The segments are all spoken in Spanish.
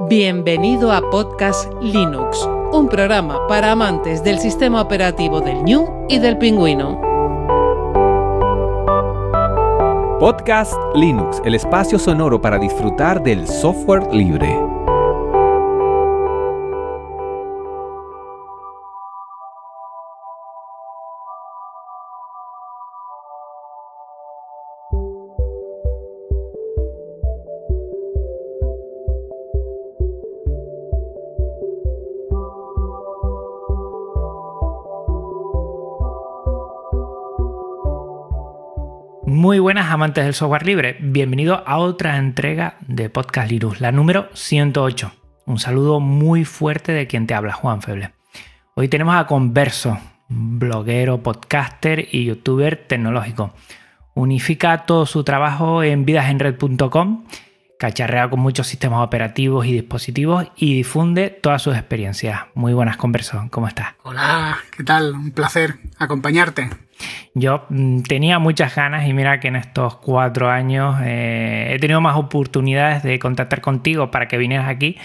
Bienvenido a Podcast Linux, un programa para amantes del sistema operativo del New y del pingüino. Podcast Linux, el espacio sonoro para disfrutar del software libre. Amantes del software libre, bienvenido a otra entrega de Podcast Linux, la número 108. Un saludo muy fuerte de quien te habla, Juan Feble. Hoy tenemos a Converso, bloguero, podcaster y youtuber tecnológico. Unifica todo su trabajo en vidasenred.com, cacharrea con muchos sistemas operativos y dispositivos y difunde todas sus experiencias. Muy buenas, Converso, ¿cómo estás? Hola, ¿qué tal? Un placer acompañarte. Yo mm, tenía muchas ganas y mira que en estos cuatro años eh, he tenido más oportunidades de contactar contigo para que vinieras aquí,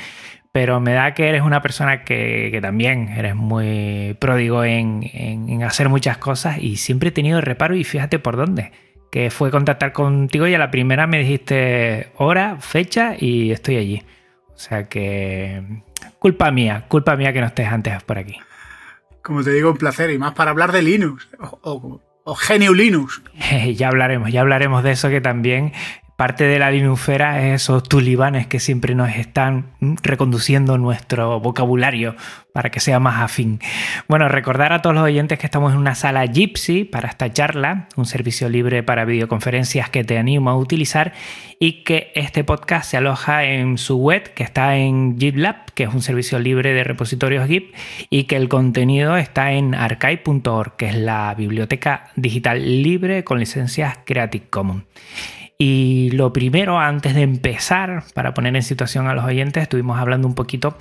pero me da que eres una persona que, también eres muy pródigo en, en, en, hacer muchas cosas y siempre he tenido reparo y fíjate por dónde, que fue contactar contigo y a la primera me dijiste hora, fecha y estoy allí. O sea que culpa mía, culpa mía que no estés antes por aquí. Como te digo, un placer. Y más para hablar de Linux o, o, o Genio Linux. ya hablaremos, ya hablaremos de eso que también parte de la linufera es esos tulibanes que siempre nos están reconduciendo nuestro vocabulario para que sea más afín. Bueno, recordar a todos los oyentes que estamos en una sala Gypsy para esta charla, un servicio libre para videoconferencias que te animo a utilizar y que este podcast se aloja en su web que está en GitLab, que es un servicio libre de repositorios Git y que el contenido está en archive.org, que es la biblioteca digital libre con licencias Creative Commons. Y lo primero, antes de empezar, para poner en situación a los oyentes, estuvimos hablando un poquito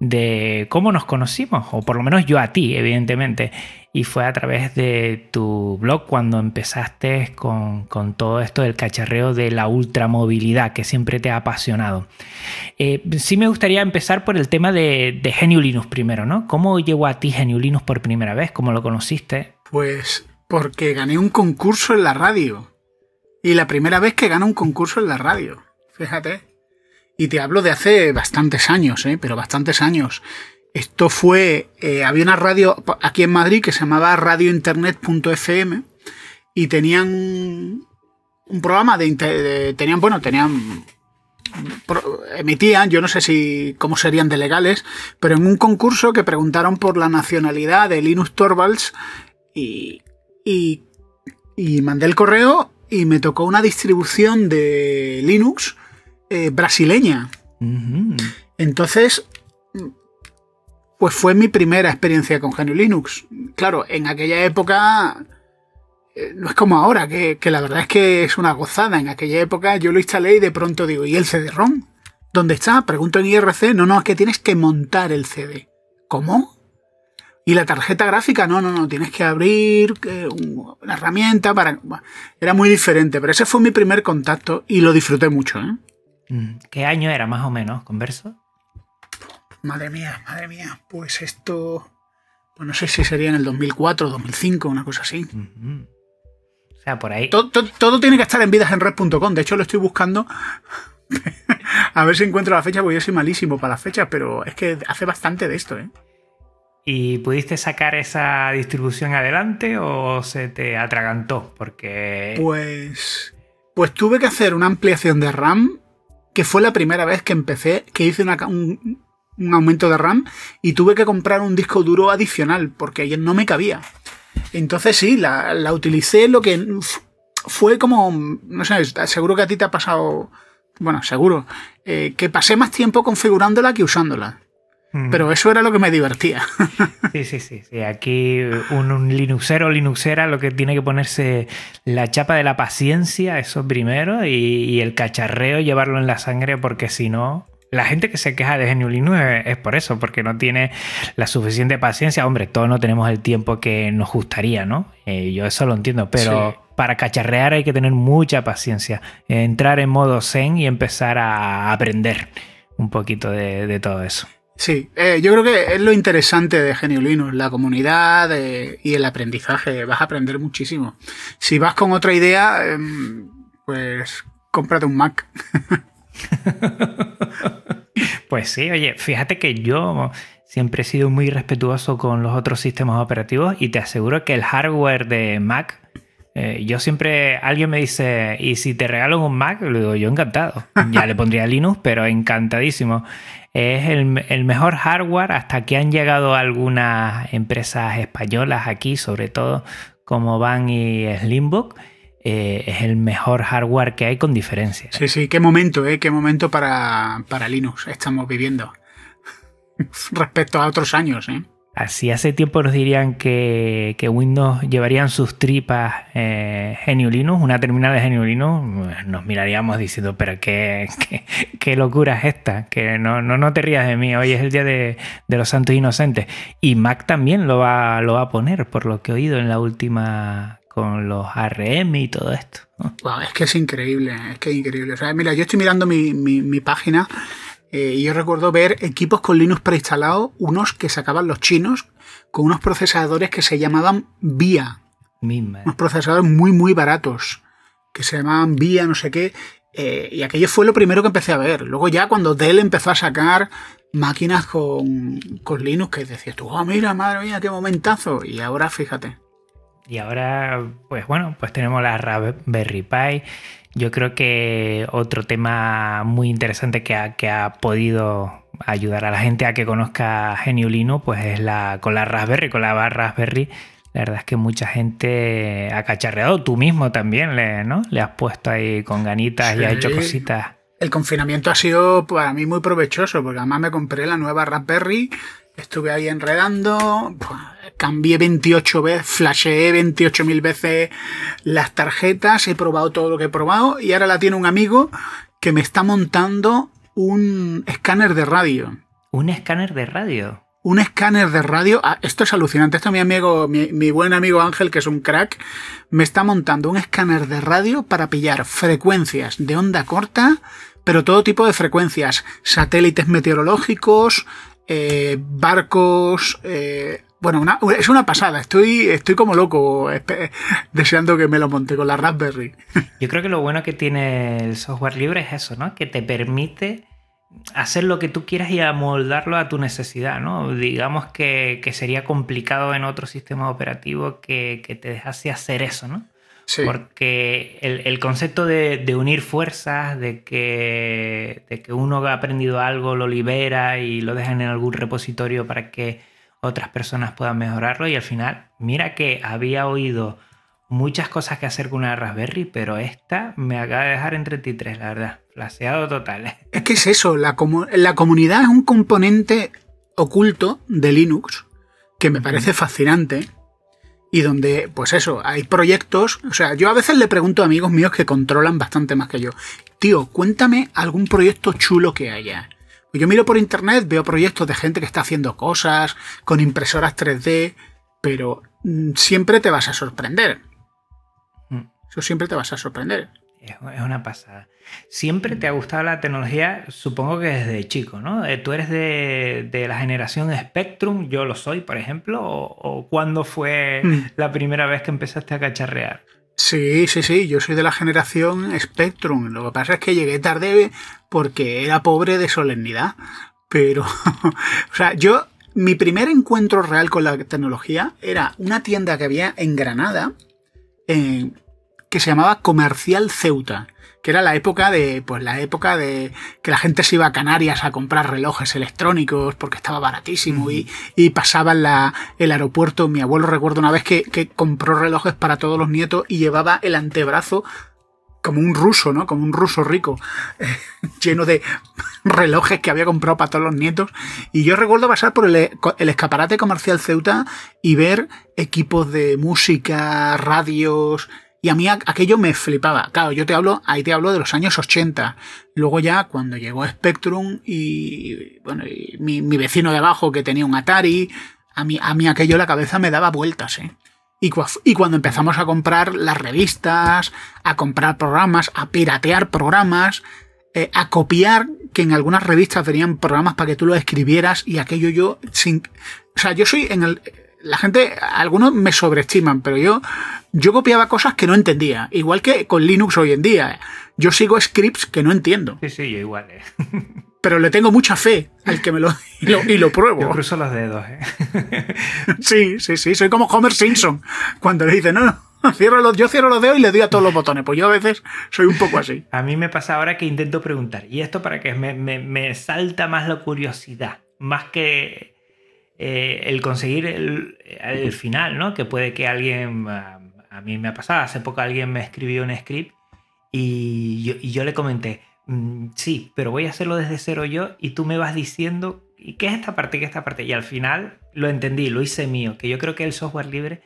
de cómo nos conocimos, o por lo menos yo a ti, evidentemente. Y fue a través de tu blog cuando empezaste con, con todo esto del cacharreo de la ultramovilidad que siempre te ha apasionado. Eh, sí me gustaría empezar por el tema de, de Genio Linux primero, ¿no? ¿Cómo llegó a ti Genio Linux por primera vez? ¿Cómo lo conociste? Pues porque gané un concurso en la radio. Y la primera vez que gano un concurso en la radio. Fíjate. Y te hablo de hace bastantes años, ¿eh? pero bastantes años. Esto fue. Eh, había una radio aquí en Madrid que se llamaba radiointernet.fm y tenían un programa de, de. Tenían, bueno, tenían emitían, yo no sé si cómo serían de legales, pero en un concurso que preguntaron por la nacionalidad de Linus Torvalds y, y, y mandé el correo y me tocó una distribución de Linux eh, brasileña. Uh -huh. Entonces, pues fue mi primera experiencia con GNU Linux. Claro, en aquella época eh, no es como ahora, que, que, la verdad es que es una gozada. En aquella época yo lo instalé y de pronto digo, ¿y el CD-ROM? ¿Dónde está? Pregunto en IRC. No, no, es que tienes que montar el CD. ¿Cómo? Y la tarjeta gráfica, no, no, no, tienes que abrir eh, una herramienta para... Era muy diferente, pero ese fue mi primer contacto y lo disfruté mucho. ¿eh? ¿Qué año era más o menos, converso? Madre mía, madre mía, pues esto... Pues no sé si sería en el 2004, 2005, una cosa así. Uh -huh. O sea, por ahí... Todo, todo, todo tiene que estar en vidasenred.com, de hecho lo estoy buscando... A ver si encuentro la fecha, porque yo soy malísimo para las fechas, pero es que hace bastante de esto, ¿eh? ¿Y pudiste sacar esa distribución adelante o se te atragantó? Porque. Pues. Pues tuve que hacer una ampliación de RAM, que fue la primera vez que empecé, que hice un, un, aumento de RAM, y tuve que comprar un disco duro adicional, porque no me cabía. Entonces sí, la, la utilicé lo que fue como. No sé, seguro que a ti te ha pasado. Bueno, seguro. Eh, que pasé más tiempo configurándola que usándola. Pero eso era lo que me divertía. Sí, sí, sí. sí. Aquí un, un Linuxero o Linuxera lo que tiene que ponerse la chapa de la paciencia, eso primero, y, y el cacharreo, llevarlo en la sangre, porque si no, la gente que se queja de GNU Linux es, por eso, porque no tiene la suficiente paciencia. Hombre, todos no tenemos el tiempo que nos gustaría, ¿no? Eh, yo eso lo entiendo, pero sí. para cacharrear hay que tener mucha paciencia. Entrar en modo zen y empezar a aprender. un poquito de, todo eso. Sí, eh, yo creo que es lo interesante de Genio Linux, la comunidad eh, y el aprendizaje. Vas a aprender muchísimo. Si vas con otra idea, em, pues cómprate un Mac. pues sí, oye, fíjate que yo siempre he sido muy respetuoso con los otros sistemas operativos y te aseguro que el hardware de Mac, eh, yo siempre, alguien me dice, ¿y si te regalo un Mac? Le digo, yo encantado. Ya le pondría Linux, pero encantadísimo. Es el, el mejor hardware hasta que han llegado algunas empresas españolas aquí, sobre todo como Van y Slimbook eh, es el mejor hardware que hay con diferencia. Sí, sí, qué momento, ¿eh? Qué momento para, para Linux estamos viviendo. Respecto a otros años, ¿eh? Así hace tiempo nos dirían que, Windows llevarían sus tripas eh, una terminal de Genio Linux, nos miraríamos diciendo, pero qué, qué, locura es esta, que no, no, no, te rías de mí, hoy es el día de, de, los santos inocentes. Y Mac también lo va, lo va a poner, por lo que he oído en la última con los ARM y todo esto. es que es increíble, es que es increíble. O sea, mira, yo estoy mirando mi, página eh, yo recuerdo ver equipos con Linux preinstalados, unos que sacaban los chinos con unos procesadores que se llamaban VIA. Unos procesadores muy, muy baratos, que se llamaban VIA, no sé qué. Eh, y aquello fue lo primero que empecé a ver. Luego ya cuando Dell empezó a sacar máquinas con, con Linux, que decías tú, oh, mira, madre mía, qué momentazo. Y ahora fíjate. Y ahora, pues bueno, pues tenemos la Raspberry Pi. Yo creo que otro tema muy interesante que ha, que ha podido ayudar a la gente a que conozca Geniulino, pues es la con la Raspberry, con la Raspberry. La verdad es que mucha gente ha cacharreado, tú mismo también, le, ¿no? Le has puesto ahí con ganitas y has hecho cositas. El confinamiento ha sido para mí muy provechoso, porque además me compré la nueva Raspberry, estuve ahí enredando, cambié 28 veces, flasheé 28.000 veces las tarjetas, he probado todo lo que he probado y ahora la tiene un amigo que me está montando un escáner de radio. ¿Un escáner de radio? Un escáner de radio. Ah, esto es alucinante. Esto mi amigo, mi, mi, buen amigo Ángel, que es un crack, me está montando un escáner de radio para pillar frecuencias de onda corta, pero todo tipo de frecuencias. Satélites meteorológicos, eh, barcos, eh, bueno, es una pasada. Estoy, estoy como loco deseando que me lo monte con la Raspberry. Yo creo que lo bueno que tiene el software libre es eso, ¿no? Que te permite hacer lo que tú quieras y amoldarlo a tu necesidad, ¿no? Digamos que, sería complicado en otro sistema operativo que, te dejase hacer eso, ¿no? Sí. Porque el, concepto de, de, unir fuerzas, de que, de que uno ha aprendido algo, lo libera y lo deja en algún repositorio para que otras personas puedan mejorarlo y al final, mira que había oído muchas cosas que hacer con una Raspberry, pero esta me acaba de dejar en 33, la verdad. Flaseado total. Es que es eso, la, la comunidad es un componente oculto de Linux que me parece fascinante y donde, pues eso, hay proyectos, o sea, yo a veces le pregunto a amigos míos que controlan bastante más que yo, tío, cuéntame algún proyecto chulo que haya. Yo miro por internet, veo proyectos de gente que está haciendo cosas con impresoras 3D, pero mm, siempre te vas a sorprender. Mm. Eso siempre te vas a sorprender. Es una pasada. Siempre te ha gustado la tecnología, supongo que desde chico, ¿no? Eh, ¿Tú eres de, la generación Spectrum? Yo lo soy, por ejemplo. ¿O, cuándo fue mm. la primera vez que empezaste a cacharrear? Sí, sí, sí, yo soy de la generación Spectrum. Lo que pasa es que llegué tarde porque era pobre de solemnidad. Pero, o sea, yo, mi primer encuentro real con la tecnología era una tienda que había en Granada, que se llamaba Comercial Ceuta que era la época de, pues la época de que la gente se iba a Canarias a comprar relojes electrónicos porque estaba baratísimo y, y pasaba la, el aeropuerto. Mi abuelo recuerdo una vez que, que compró relojes para todos los nietos y llevaba el antebrazo como un ruso, ¿no? Como un ruso rico, lleno de relojes que había comprado para todos los nietos. Y yo recuerdo pasar por el, el, escaparate comercial Ceuta y ver equipos de música, radios, y a mí aquello me flipaba. Claro, yo te hablo, ahí te hablo de los años 80. Luego ya cuando llegó Spectrum y, bueno, mi, vecino de abajo que tenía un Atari, a mí, a mí aquello la cabeza me daba vueltas, ¿eh? Y, y cuando empezamos a comprar las revistas, a comprar programas, a piratear programas, eh, a copiar que en algunas revistas venían programas para que tú lo escribieras y aquello yo sin... O sea, yo soy en el... La gente, algunos me sobreestiman, pero yo, yo copiaba cosas que no entendía. Igual que con Linux hoy en día. Yo sigo scripts que no entiendo. Sí, sí, yo igual. ¿eh? Pero le tengo mucha fe al que me lo, y lo, y lo pruebo. Yo cruzo los dedos. ¿eh? Sí, sí, sí. Soy como Homer Simpson. Cuando le dice, no, no, cierro los, yo cierro los dedos y le doy a todos los botones. Pues yo a veces soy un poco así. A mí me pasa ahora que intento preguntar. ¿Y esto para qué? Me, me, me salta más la curiosidad. Más que eh, el conseguir el, el, final, ¿no? Que puede que alguien. A, a, mí me ha pasado. Hace poco alguien me escribió un script y yo, y yo le comenté. Mm, sí, pero voy a hacerlo desde cero yo y tú me vas diciendo. ¿Y qué es esta parte? ¿Qué es esta parte? Y al final lo entendí, lo hice mío. Que yo creo que el software libre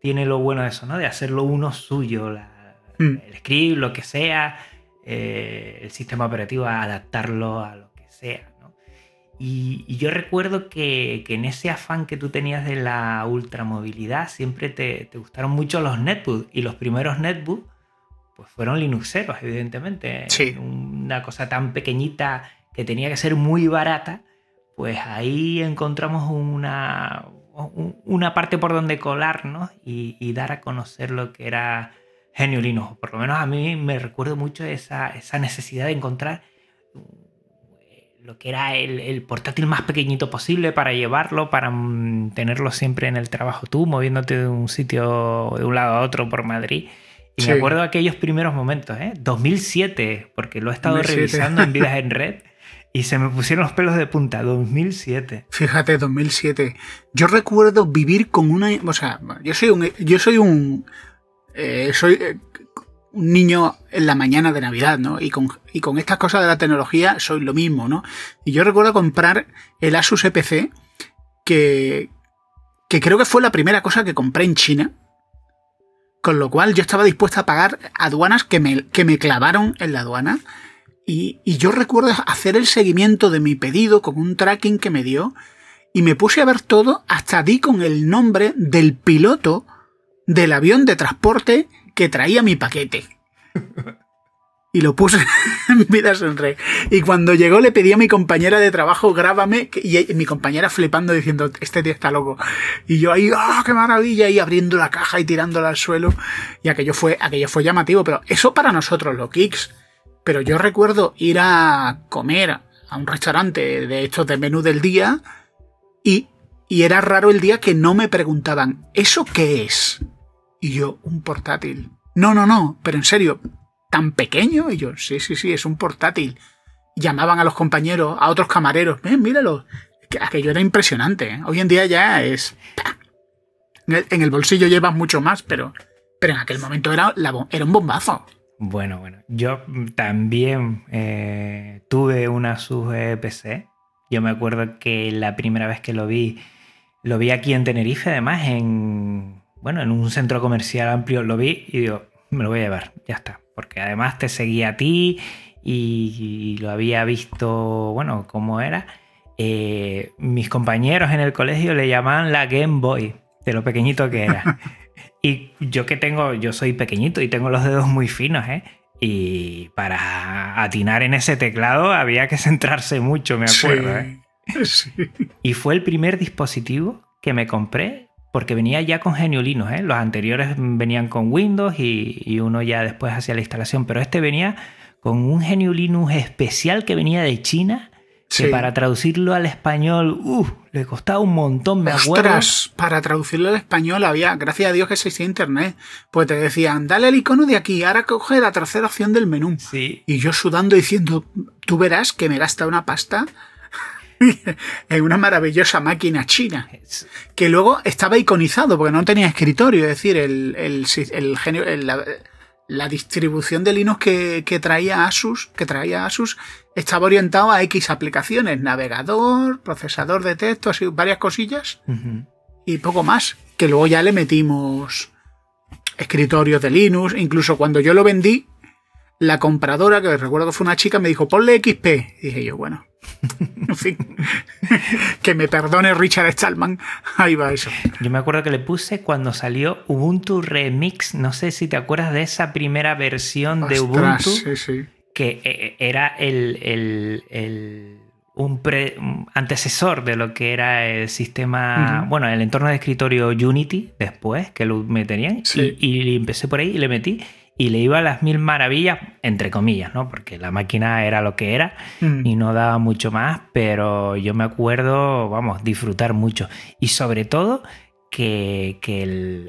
tiene lo bueno de eso, ¿no? De hacerlo uno suyo. La, mm. El script, lo que sea. Eh, el sistema operativo, adaptarlo a lo que sea. Y, y, yo recuerdo que, que, en ese afán que tú tenías de la ultramovilidad siempre te, te gustaron mucho los netbooks y los primeros netbooks pues fueron linuxeros, evidentemente. Sí. Una cosa tan pequeñita que tenía que ser muy barata, pues ahí encontramos una, una parte por donde colarnos y, y dar a conocer lo que era Genio Linux. Por lo menos a mí me recuerdo mucho esa, esa necesidad de encontrar lo que era el, el, portátil más pequeñito posible para llevarlo, para mm, tenerlo siempre en el trabajo tú, moviéndote de un sitio de un lado a otro por Madrid. Y sí. me acuerdo de aquellos primeros momentos, ¿eh? 2007, porque lo he estado 2007. revisando en Vidas en Red y se me pusieron los pelos de punta, 2007. Fíjate, 2007. Yo recuerdo vivir con una... O sea, yo soy un... Yo soy un... Eh, soy eh, un niño en la mañana de Navidad, ¿no? Y con, y con estas cosas de la tecnología soy lo mismo, ¿no? Y yo recuerdo comprar el Asus EPC, que, que creo que fue la primera cosa que compré en China, con lo cual yo estaba dispuesta a pagar aduanas que me, que me clavaron en la aduana. Y, y, yo recuerdo hacer el seguimiento de mi pedido con un tracking que me dio y me puse a ver todo hasta di con el nombre del piloto del avión de transporte que traía mi paquete. Y lo puse en Vidas en Red. Y cuando llegó le pedí a mi compañera de trabajo, grábame, y mi compañera flipando diciendo, este tío está loco. Y yo ahí, ¡ah, qué maravilla! Y abriendo la caja y tirándola al suelo. Y aquello fue, aquello fue llamativo, pero eso para nosotros, los kicks. Pero yo recuerdo ir a comer a un restaurante de estos de menú del día y, y era raro el día que no me preguntaban, ¿eso qué es? Y yo, un portátil. No, no, no, pero en serio, ¿tan pequeño? Y yo, sí, sí, sí, es un portátil. Llamaban a los compañeros, a otros camareros, ven, míralo. Aquello era impresionante. ¿eh? Hoy en día ya es... En el bolsillo llevas mucho más, pero, pero en aquel momento era, era un bombazo. Bueno, bueno, yo también eh, tuve una sub PC. Yo me acuerdo que la primera vez que lo vi, lo vi aquí en Tenerife, además, en, bueno, en un centro comercial amplio lo vi y digo, me lo voy a llevar, ya está. Porque además te seguía a ti y, lo había visto, bueno, cómo era. Eh, mis compañeros en el colegio le llamaban la Game Boy, de lo pequeñito que era. y yo que tengo, yo soy pequeñito y tengo los dedos muy finos, ¿eh? Y para atinar en ese teclado había que centrarse mucho, me acuerdo. ¿eh? Sí. Y fue el primer dispositivo que me compré porque venía ya con Genio Linux. ¿eh? Los anteriores venían con Windows y, y, uno ya después hacía la instalación, pero este venía con un Genio Linux especial que venía de China. Que sí. para traducirlo al español, uh, le costaba un montón, me acuerdo. Ostras, para traducirlo al español había, gracias a Dios que existía internet, pues te decían, dale el icono de aquí, ahora coge la tercera opción del menú. Sí. Y yo sudando diciendo, tú verás que me gasta una pasta en una maravillosa máquina china que luego estaba iconizado porque no tenía escritorio, es decir, el, el, el genio, el, la, la, distribución de Linux que, que, traía Asus, que traía Asus, estaba orientado a X aplicaciones, navegador, procesador de texto, así varias cosillas uh -huh. y poco más, que luego ya le metimos escritorios de Linux, incluso cuando yo lo vendí, la compradora, que recuerdo que fue una chica, me dijo, ponle XP. Y dije yo, bueno, en fin, que me perdone Richard Stallman, ahí va eso. Yo me acuerdo que le puse cuando salió Ubuntu Remix, no sé si te acuerdas de esa primera versión Ostras, de Ubuntu. Sí, sí. que eh, era el, un, antecesor de lo que era el sistema, bueno, el entorno de escritorio Unity después, que lo meterían, y, empecé por ahí y le metí y le iba a las mil maravillas, entre comillas, ¿no? Porque la máquina era lo que era y no daba mucho más, pero yo me acuerdo, vamos, disfrutar mucho. Y sobre todo que,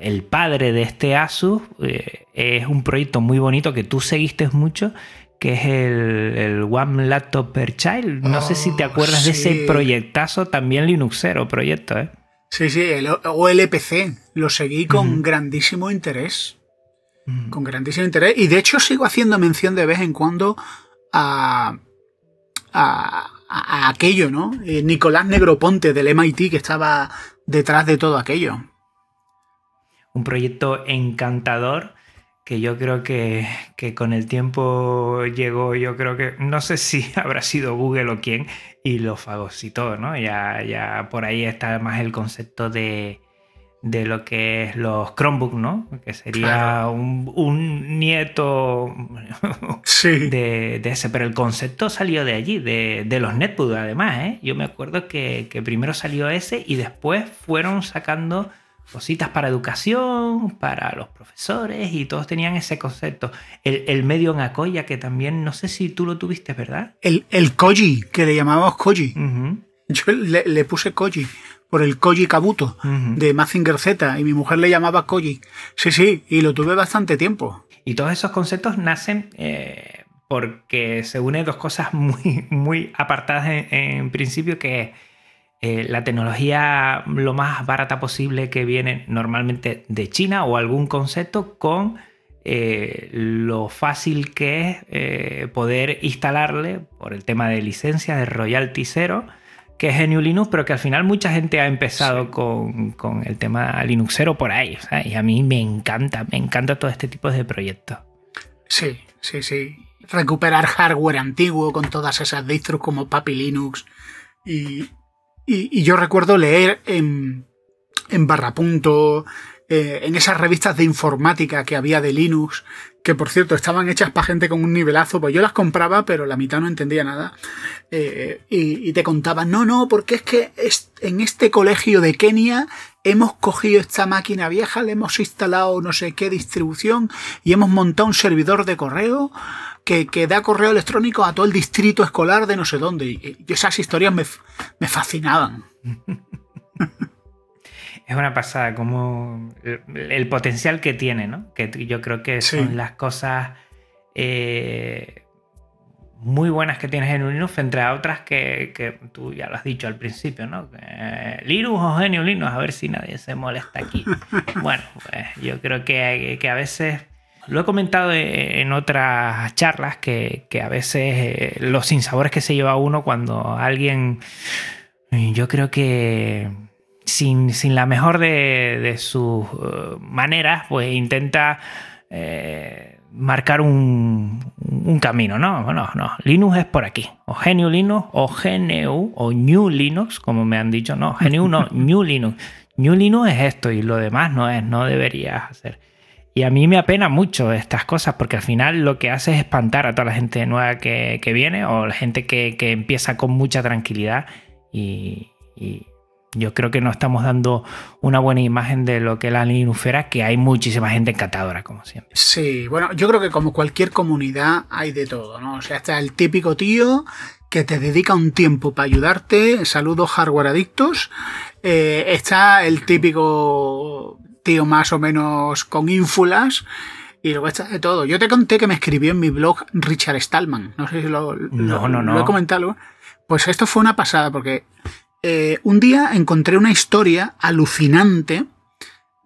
el, padre de este Asus eh, es un proyecto muy bonito que tú seguiste mucho, que es el, One Laptop Per Child. No sé si te oh, acuerdas de ese proyectazo, también Linuxero proyecto, ¿eh? Sí, sí, el OLPC. Lo seguí con grandísimo interés. Con grandísimo interés. Y de hecho sigo haciendo mención de vez en cuando a, a, aquello, ¿no? Eh, Nicolás Negroponte del MIT que estaba detrás de todo aquello. Un proyecto encantador que yo creo que, con el tiempo llegó, yo creo que, no sé si habrá sido Google o quién, y lo fagocitó, ¿no? Ya, ya por ahí está más el concepto de, lo que es los Chromebook, ¿no? Que sería un, nieto de, ese. Pero el concepto salió de allí, de, los netbook además, ¿eh? Yo me acuerdo que, que primero salió ese y después fueron sacando cositas para educación, para los profesores y todos tenían ese concepto. El, medio en Acoya, que también no sé si tú lo tuviste, ¿verdad? El, el Koji, que le llamábamos Koji. Yo le, puse Koji por el Koji Kabuto de Mazinger Z y mi mujer le llamaba Koji. Sí, sí, y lo tuve bastante tiempo. Y todos esos conceptos nacen eh, porque se unen dos cosas muy, muy apartadas en, en principio que es eh, la tecnología lo más barata posible que viene normalmente de China o algún concepto con eh, lo fácil que es poder instalarle por el tema de licencia de royalty cero que es GNU Linux, pero que al final mucha gente ha empezado con, el tema Linuxero por ahí. Y a mí me encanta, me encanta todo este tipo de proyectos. Sí, sí, sí. Recuperar hardware antiguo con todas esas distros como Papi Linux y, y, yo recuerdo leer en, en Barrapunto, eh, en esas revistas de informática que había de Linux, que por cierto estaban hechas para gente con un nivelazo, pues yo las compraba, pero la mitad no entendía nada. Eh, y, te contaban, no, no, porque es que en este colegio de Kenia hemos cogido esta máquina vieja, le hemos instalado no sé qué distribución y hemos montado un servidor de correo que, da correo electrónico a todo el distrito escolar de no sé dónde. Y, esas historias me, fascinaban. Es una pasada, como el, potencial que tiene, ¿no? Que yo creo que son las cosas eh, muy buenas que tienes en Linux, entre otras que, tú ya lo has dicho al principio, ¿no? Linux o Genio Linux, a ver si nadie se molesta aquí. bueno, pues yo creo que, que a veces lo he comentado en otras charlas que, a veces eh, los sinsabores que se lleva uno cuando alguien, eh, yo creo que sin, la mejor de, sus eh, maneras, pues intenta marcar un, camino, ¿no? No, no, Linux es por aquí, o GNU Linux, o GNU, o New Linux, como me han dicho, no, GNU no, New Linux. New Linux es esto y lo demás no es, no deberías hacer. Y a mí me apena mucho estas cosas porque al final lo que hace es espantar a toda la gente nueva que, viene o la gente que, empieza con mucha tranquilidad y, yo creo que no estamos dando una buena imagen de lo que es la Linuxera, que hay muchísima gente encantadora, como siempre. Sí, bueno, yo creo que como cualquier comunidad hay de todo, ¿no? O sea, está el típico tío que te dedica un tiempo para ayudarte, saludos hardware adictos, eh, está el típico tío más o menos con ínfulas. Y luego está de todo. Yo te conté que me escribió en mi blog Richard Stallman. No sé si lo, no, no, no. he comentado. Pues esto fue una pasada porque eh, un día encontré una historia alucinante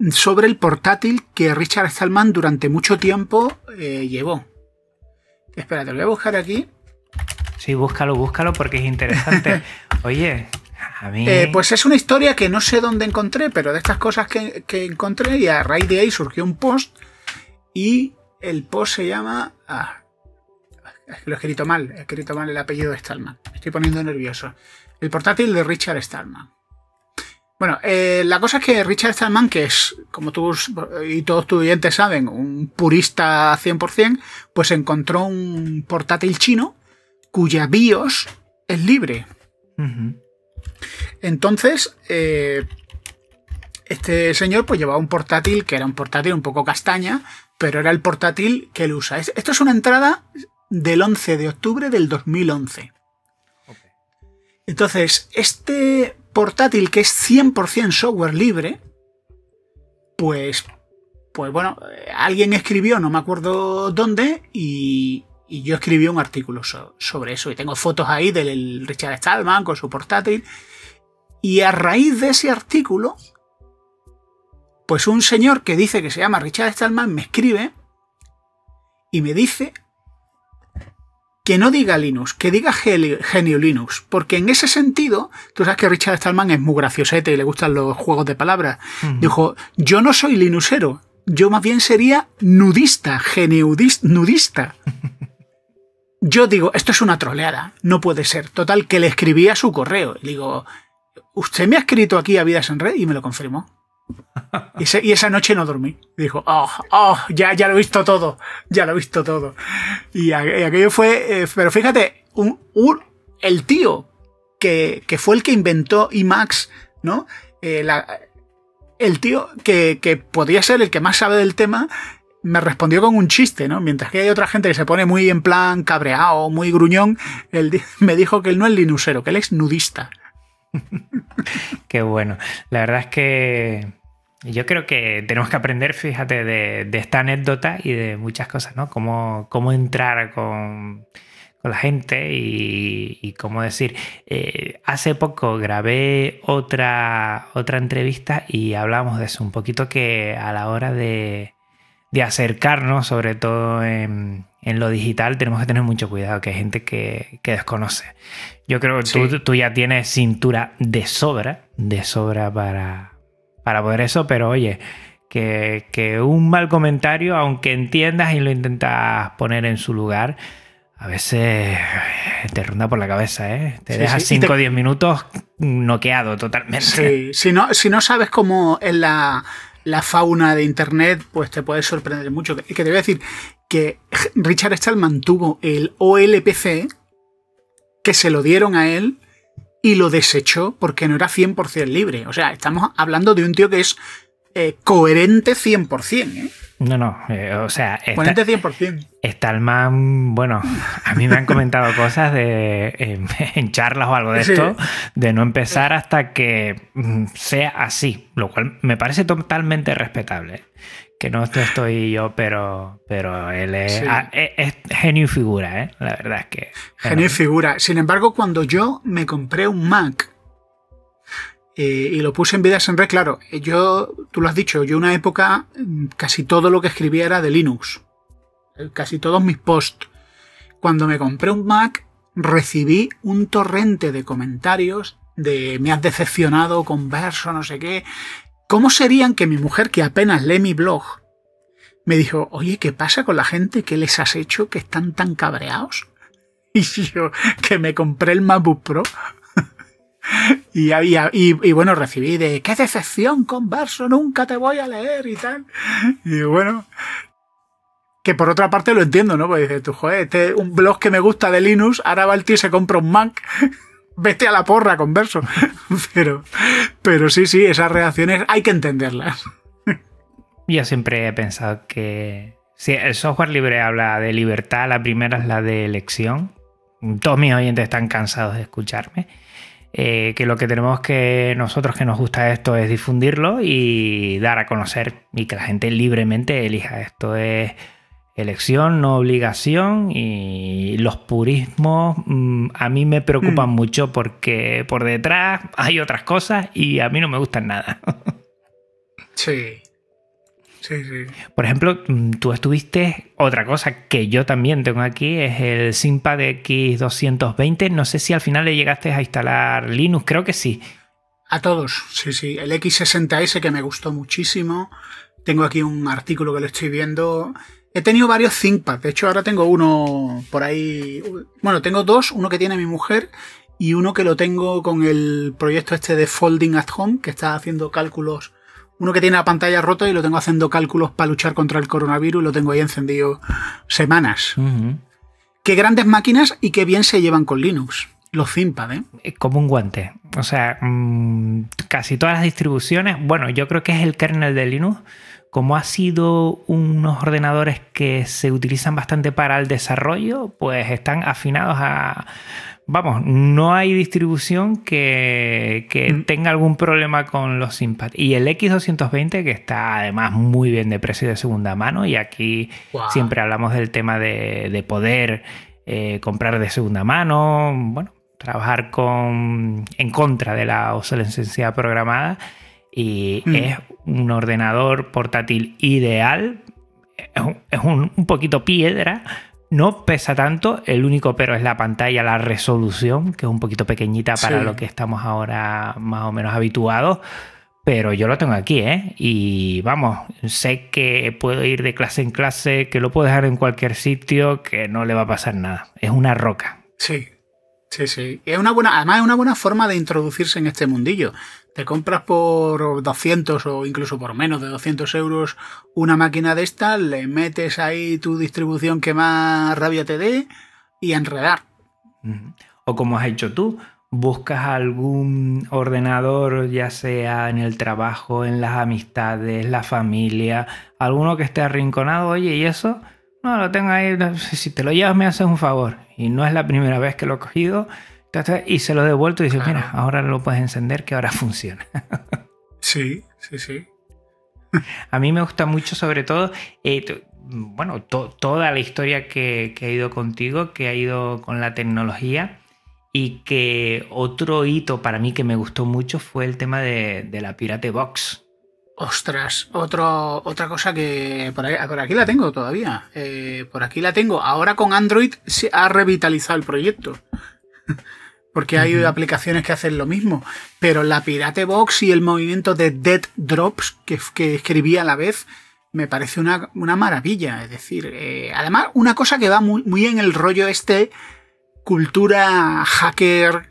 sobre el portátil que Richard Stallman durante mucho tiempo eh, llevó. Espera, te lo voy a buscar aquí. Sí, búscalo, búscalo porque es interesante. Oye, eh, pues es una historia que no sé dónde encontré, pero de estas cosas que, encontré y a raíz de ahí surgió un post y el post se llama... Ah, lo he escrito mal, he escrito mal el apellido de Stallman. Me estoy poniendo nervioso. El portátil de Richard Stallman. Bueno, eh, la cosa es que Richard Stallman, que es, como tú y todos tus oyentes saben, un purista 100%, pues encontró un portátil chino cuya BIOS es libre. Entonces, eh, este señor pues llevaba un portátil que era un portátil un poco castaña, pero era el portátil que él usa. Esto es una entrada del 11 de octubre del 2011. Entonces, este portátil que es 100% software libre, pues, pues bueno, alguien escribió, no me acuerdo dónde, y, yo escribí un artículo sobre eso. Y tengo fotos ahí del Richard Stallman con su portátil. Y a raíz de ese artículo, pues un señor que dice que se llama Richard Stallman me escribe y me dice que no diga Linux, que diga Genio Linux, porque en ese sentido, tú sabes que Richard Stallman es muy graciosete y le gustan los juegos de palabras. Dijo, yo no soy linuxero, yo más bien sería nudista, nudista. Yo digo, esto es una troleada, no puede ser. Total, que le escribí a su correo. Digo, usted me ha escrito aquí a Vidas en Red y me lo confirmó. Y, esa noche no dormí. dijo, oh, oh, ya, ya lo he visto todo, ya lo he visto todo. Y, aquello fue, eh, pero fíjate, el tío que, fue el que inventó IMAX, ¿no? Eh, el tío que, que podía ser el que más sabe del tema, me respondió con un chiste, ¿no? Mientras que hay otra gente que se pone muy en plan cabreado, muy gruñón, él me dijo que él no es linusero, que él es nudista. Qué bueno. La verdad es que yo creo que tenemos que aprender, fíjate, de, esta anécdota y de muchas cosas, ¿no? Cómo, cómo entrar con, la gente y, cómo decir. Eh, hace poco grabé otra, otra entrevista y hablamos de eso, un poquito que a la hora de, acercarnos, sobre todo en, lo digital, tenemos que tener mucho cuidado, que hay gente que, desconoce. Yo creo que tú, tú ya tienes cintura de sobra, de sobra para para poder eso, pero oye, que, un mal comentario, aunque entiendas y lo intentas poner en su lugar, a veces te ronda por la cabeza, ¿eh? Te dejas 5 o 10 minutos noqueado totalmente. Sí, si no, si no sabes cómo es la, fauna de Internet, pues te puede sorprender mucho. Y que te voy a decir que Richard Stallman tuvo el OLPC, que se lo dieron a él y lo desechó porque no era 100% libre. O sea, estamos hablando de un tío que es eh, coherente 100%. ¿eh? No, no, eh, o sea... Coherente 100%. Está el man, bueno, a mí me han comentado cosas de en, charlas o algo de esto, de no empezar hasta que mm, sea así, lo cual me parece totalmente respetable que no estoy yo, pero, pero él es, ah, genio y figura, ¿eh? La verdad es que... Genio y figura. Sin embargo, cuando yo me compré un Mac eh, y lo puse en vidas en red, claro, yo, tú lo has dicho, yo una época mm, casi todo lo que escribía era de Linux. Eh, casi todos mis posts. Cuando me compré un Mac, recibí un torrente de comentarios de me has decepcionado con verso, no sé qué. ¿Cómo serían que mi mujer, que apenas lee mi blog, me dijo, oye, ¿qué pasa con la gente? ¿Qué les has hecho que están tan cabreados? Y yo, que me compré el MacBook Pro. y, había, y, bueno, recibí de, qué decepción converso, nunca te voy a leer y tal. Y bueno, que por otra parte lo entiendo, ¿no? Pues dices tú, joder, este un blog que me gusta de Linux, ahora va el tío y se compra un Mac vete a la porra, converso. pero, pero sí, sí, esas reacciones hay que entenderlas. Yo siempre he pensado que si el software libre habla de libertad, la primera es la de elección. Todos mis oyentes están cansados de escucharme. Eh, que lo que tenemos que nosotros que nos gusta esto es difundirlo y dar a conocer y que la gente libremente elija. Esto es elección, no obligación y los purismos mm, a mí me preocupan mm. mucho porque por detrás hay otras cosas y a mí no me gustan nada. sí. Sí, sí. Por ejemplo, mm, tú estuviste, otra cosa que yo también tengo aquí es el Simpad X220. No sé si al final le llegaste a instalar Linux, creo que sí. A todos, sí, sí. El X60S que me gustó muchísimo. Tengo aquí un artículo que lo estoy viendo He tenido varios ThinkPad. De hecho, ahora tengo uno por ahí. Bueno, tengo dos. Uno que tiene mi mujer y uno que lo tengo con el proyecto este de Folding at Home, que está haciendo cálculos. Uno que tiene la pantalla rota y lo tengo haciendo cálculos para luchar contra el coronavirus y lo tengo ahí encendido semanas. Qué grandes máquinas y qué bien se llevan con Linux. Los ThinkPad, ¿eh? Como un guante. O sea, mmm, casi todas las distribuciones, bueno, yo creo que es el kernel de Linux como ha sido unos ordenadores que se utilizan bastante para el desarrollo, pues están afinados a... Vamos, no hay distribución que, que mm. tenga algún problema con los Simpad. Y el X220, que está además muy bien de precio de segunda mano, y aquí wow. siempre hablamos del tema de, de poder eh, comprar de segunda mano, bueno, trabajar con, en contra de la obsolescencia programada y mm. es un ordenador portátil ideal. Es, un, un, poquito piedra. No pesa tanto, el único pero es la pantalla, la resolución, que es un poquito pequeñita para sí. lo que estamos ahora más o menos habituados. Pero yo lo tengo aquí, ¿eh? Y vamos, sé que puedo ir de clase en clase, que lo puedo dejar en cualquier sitio, que no le va a pasar nada. Es una roca. Sí, sí, sí. Es una buena, además es una buena forma de introducirse en este mundillo te compras por 200 o incluso por menos de 200 euros una máquina de esta, le metes ahí tu distribución que más rabia te dé y enredar. O como has hecho tú, buscas algún ordenador, ya sea en el trabajo, en las amistades, la familia, alguno que esté arrinconado, oye, ¿y eso? No, lo tengo ahí, si te lo llevas me haces un favor. Y no es la primera vez que lo he cogido y se lo he devuelto y dice, claro. mira, ahora lo puedes encender que ahora funciona. sí, sí, sí. A mí me gusta mucho sobre todo, eh, bueno, to toda la historia que, que ha ido contigo, que ha ido con la tecnología y que otro hito para mí que me gustó mucho fue el tema de, de la Pirate Box. Ostras, otro, otra cosa que por, ahí, por aquí la tengo todavía. Eh, por aquí la tengo. Ahora con Android se ha revitalizado el proyecto porque hay uh -huh. aplicaciones que hacen lo mismo. Pero la Pirate Box y el movimiento de Dead Drops que, que escribía a la vez me parece una, una maravilla. Es decir, eh, además, una cosa que va muy, muy en el rollo este, cultura hacker,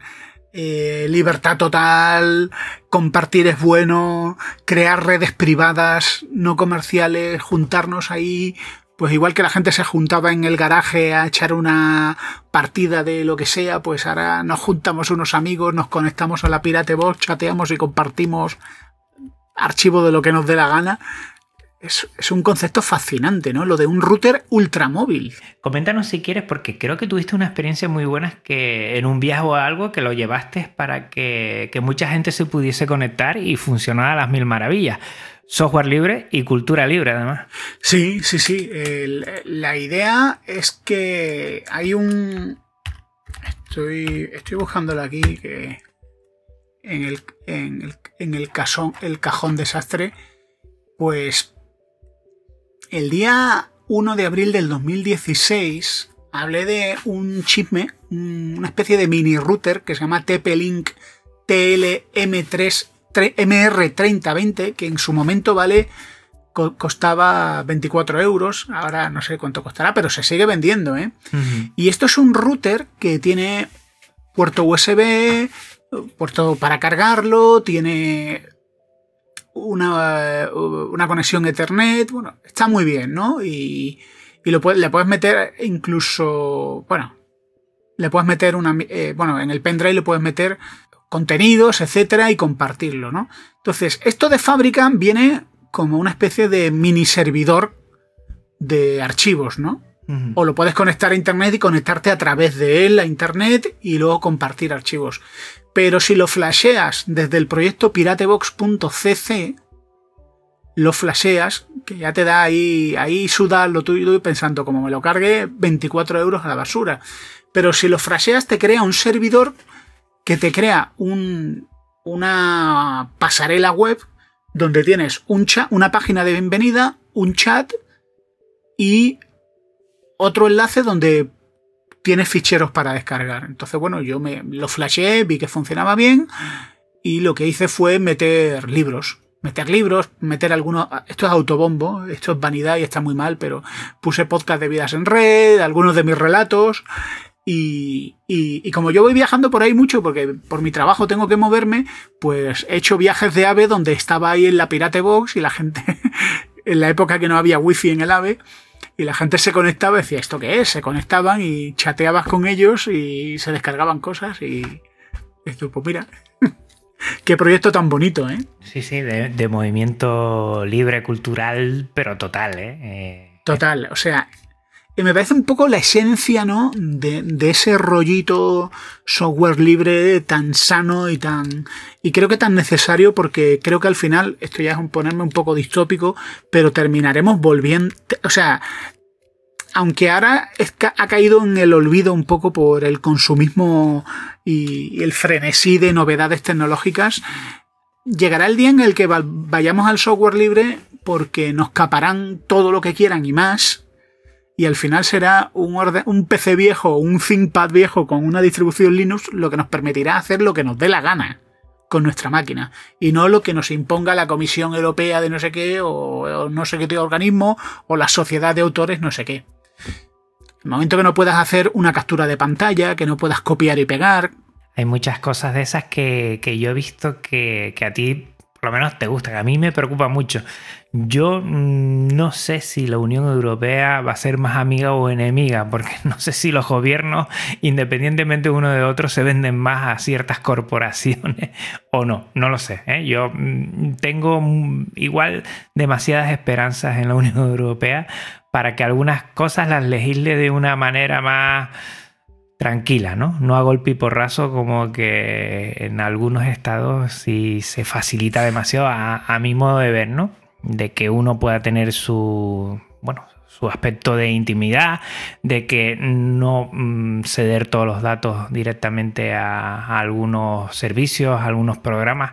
eh, libertad total, compartir es bueno, crear redes privadas no comerciales, juntarnos ahí pues igual que la gente se juntaba en el garaje a echar una partida de lo que sea, pues ahora nos juntamos unos amigos, nos conectamos a la Pirate Box, chateamos y compartimos archivo de lo que nos dé la gana. Es, un concepto fascinante, ¿no? Lo de un router ultramóvil. Coméntanos si quieres, porque creo que tuviste una experiencia muy buena que en un viaje o algo que lo llevaste para que, que mucha gente se pudiese conectar y funcionara a las mil maravillas software libre y cultura libre además. Sí, sí, sí. La idea es que hay un... Estoy, estoy buscándolo aquí que en el, en el, en el, casón, el cajón desastre, pues el día 1 de abril del 2016 hablé de un chisme, una especie de mini router que se llama TP-Link TLM3 MR3020, que en su momento vale costaba 24 euros, ahora no sé cuánto costará, pero se sigue vendiendo. ¿eh? Uh -huh. Y esto es un router que tiene puerto USB, puerto para cargarlo, tiene una, una conexión Ethernet, bueno, está muy bien, ¿no? Y, y lo le puedes meter incluso, bueno, le puedes meter una, eh, bueno, en el pendrive le puedes meter contenidos, etcétera, y compartirlo, ¿no? Entonces, esto de fábrica viene como una especie de mini servidor de archivos, ¿no? Uh -huh. O lo puedes conectar a internet y conectarte a través de él a internet y luego compartir archivos. Pero si lo flasheas desde el proyecto piratebox.cc, lo flasheas, que ya te da ahí, ahí suda lo tuyo pensando, como me lo cargue, 24 euros a la basura. Pero si lo flasheas, te crea un servidor que te crea un, una pasarela web donde tienes un chat, una página de bienvenida, un chat y otro enlace donde tienes ficheros para descargar. Entonces, bueno, yo me lo flashé, vi que funcionaba bien y lo que hice fue meter libros. Meter libros, meter algunos. Esto es autobombo, esto es vanidad y está muy mal, pero puse podcast de vidas en red, algunos de mis relatos Y, y, como yo voy viajando por ahí mucho, porque por mi trabajo tengo que moverme, pues he hecho viajes de AVE donde estaba ahí en la Pirate Box y la gente, en la época que no había wifi en el AVE, y la gente se conectaba y decía, ¿esto qué es? Se conectaban y chateabas con ellos y se descargaban cosas y esto, pues mira, qué proyecto tan bonito, ¿eh? Sí, sí, de, movimiento libre cultural, pero total, ¿eh? eh total, o sea, me parece un poco la esencia, ¿no? De, ese rollito software libre tan sano y tan. Y creo que tan necesario porque creo que al final, esto ya es ponerme un poco distópico, pero terminaremos volviendo. O sea, aunque ahora ha caído en el olvido un poco por el consumismo y el frenesí de novedades tecnológicas, llegará el día en el que vayamos al software libre porque nos caparán todo lo que quieran y más y al final será un, PC viejo un ThinkPad viejo con una distribución Linux lo que nos permitirá hacer lo que nos dé la gana con nuestra máquina y no lo que nos imponga la Comisión Europea de no sé qué o, no sé qué organismo o la sociedad de autores no sé qué. El momento que no puedas hacer una captura de pantalla, que no puedas copiar y pegar. Hay muchas cosas de esas que, yo he visto que, que a ti por lo menos te gustan. A mí me preocupa mucho. Yo mm, no sé si la Unión Europea va a ser más amiga o enemiga, porque no sé si los gobiernos, independientemente uno de otro, se venden más a ciertas corporaciones o no. No lo sé. ¿eh? Yo mm, tengo mm, igual demasiadas esperanzas en la Unión Europea para que algunas cosas las legisle de una manera más tranquila, ¿no? No a golpe y porrazo como que en algunos estados sí se facilita demasiado a, a mi modo de ver, ¿no? de que uno pueda tener su, bueno, su aspecto de intimidad, de que no mm, ceder todos los datos directamente a, algunos servicios, a algunos programas,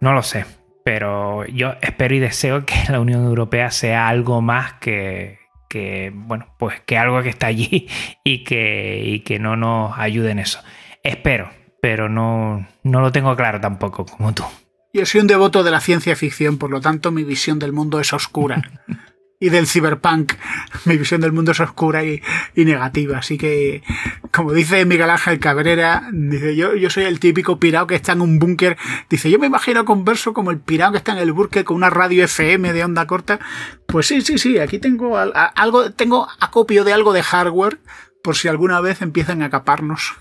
no lo sé, pero yo espero y deseo que la Unión Europea sea algo más que, que bueno, pues que algo que está allí y que, y que no nos ayude en eso. Espero, pero no, no lo tengo claro tampoco como tú. Yo soy un devoto de la ciencia ficción, por lo tanto mi visión del mundo es oscura. y del cyberpunk, mi visión del mundo es oscura y, negativa. Así que, como dice Miguel Ángel Cabrera, dice, yo, yo soy el típico pirado que está en un búnker. Dice, yo me imagino converso como el pirado que está en el búnker con una radio FM de onda corta. Pues sí, sí, sí, aquí tengo algo, tengo acopio de algo de hardware por si alguna vez empiezan a caparnos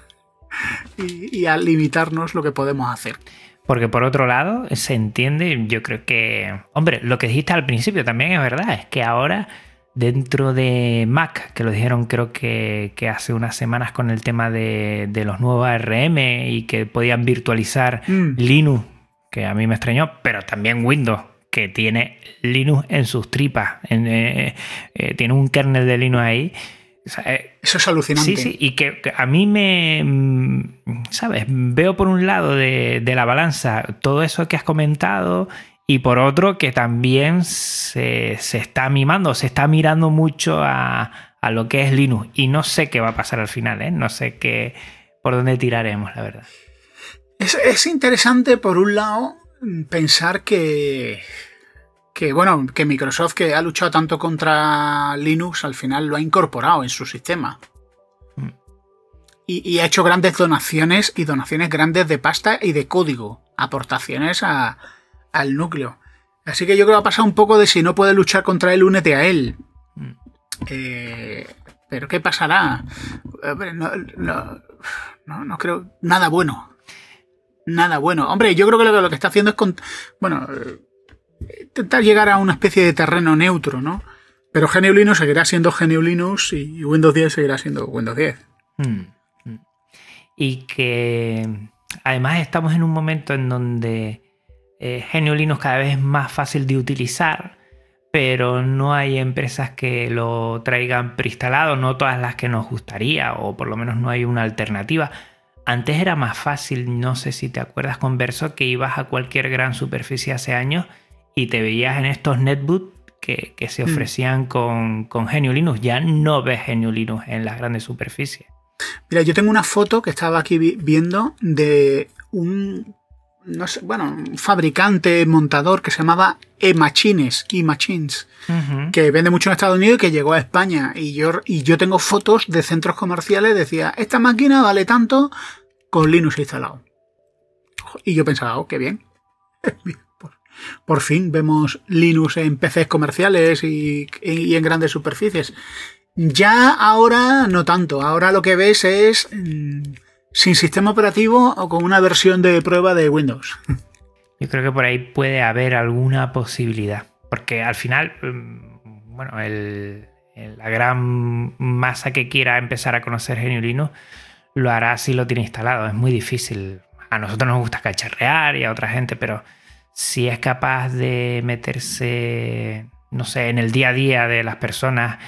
y a limitarnos lo que podemos hacer. Porque por otro lado, se entiende, yo creo que, hombre, lo que dijiste al principio también es verdad, es que ahora dentro de Mac, que lo dijeron creo que, hace unas semanas con el tema de, los nuevos ARM y que podían virtualizar mm. Linux, que a mí me extrañó, pero también Windows, que tiene Linux en sus tripas, eh, eh, tiene un kernel de Linux ahí eh, Eso es alucinante. Sí, sí, y que, a mí me, mm, ¿sabes? Veo por un lado de, la balanza todo eso que has comentado y por otro que también se, está mimando, se está mirando mucho a, lo que es Linux y no sé qué va a pasar al final, ¿eh? No sé qué, por dónde tiraremos, la verdad. es interesante, por un lado, pensar que que bueno, que Microsoft que ha luchado tanto contra Linux al final lo ha incorporado en su sistema. Mm. Y, ha hecho grandes donaciones y donaciones grandes de pasta y de código, aportaciones al núcleo. Así que yo creo que ha pasado un poco de si no puede luchar contra él, únete a él. Mm. Eh, pero ¿qué pasará? No, no, no, creo nada bueno. Nada bueno. Hombre, yo creo que lo, que está haciendo es con. Bueno, intentar llegar a una especie de terreno neutro, ¿no? Pero GNU Linux seguirá siendo GNU Linux y Windows 10 seguirá siendo Windows 10. Hmm, hmm. Y que además estamos en un momento en donde eh, GNU Linux cada vez es más fácil de utilizar, pero no hay empresas que lo traigan preinstalado, no todas las que nos gustaría, o por lo menos no hay una alternativa. Antes era más fácil, no sé si te acuerdas con Verso, que ibas a cualquier gran superficie hace años y te veías en estos netbooks que, se mm. ofrecían con, con GNU Linux. Ya no ves GNU Linux en las grandes superficies. Mira, yo tengo una foto que estaba aquí viendo de un no sé, bueno, un fabricante, montador que se llamaba E-Machines, E-Machines, que vende mucho en Estados Unidos y que llegó a España. Y yo, y yo tengo fotos de centros comerciales, decía, esta máquina vale tanto con Linux instalado. Y yo pensaba, oh, qué bien. Por, fin vemos Linux en PCs comerciales y, en grandes superficies. Ya ahora no tanto. Ahora lo que ves es mm, sin sistema operativo o con una versión de prueba de Windows. Yo creo que por ahí puede haber alguna posibilidad. Porque al final, mm, bueno, el- la gran masa que quiera empezar a conocer GNU Linux lo hará si lo tiene instalado. Es muy difícil. A nosotros nos gusta cacharrear y a otra gente, pero si es capaz de meterse, no sé, en el día a día de las personas,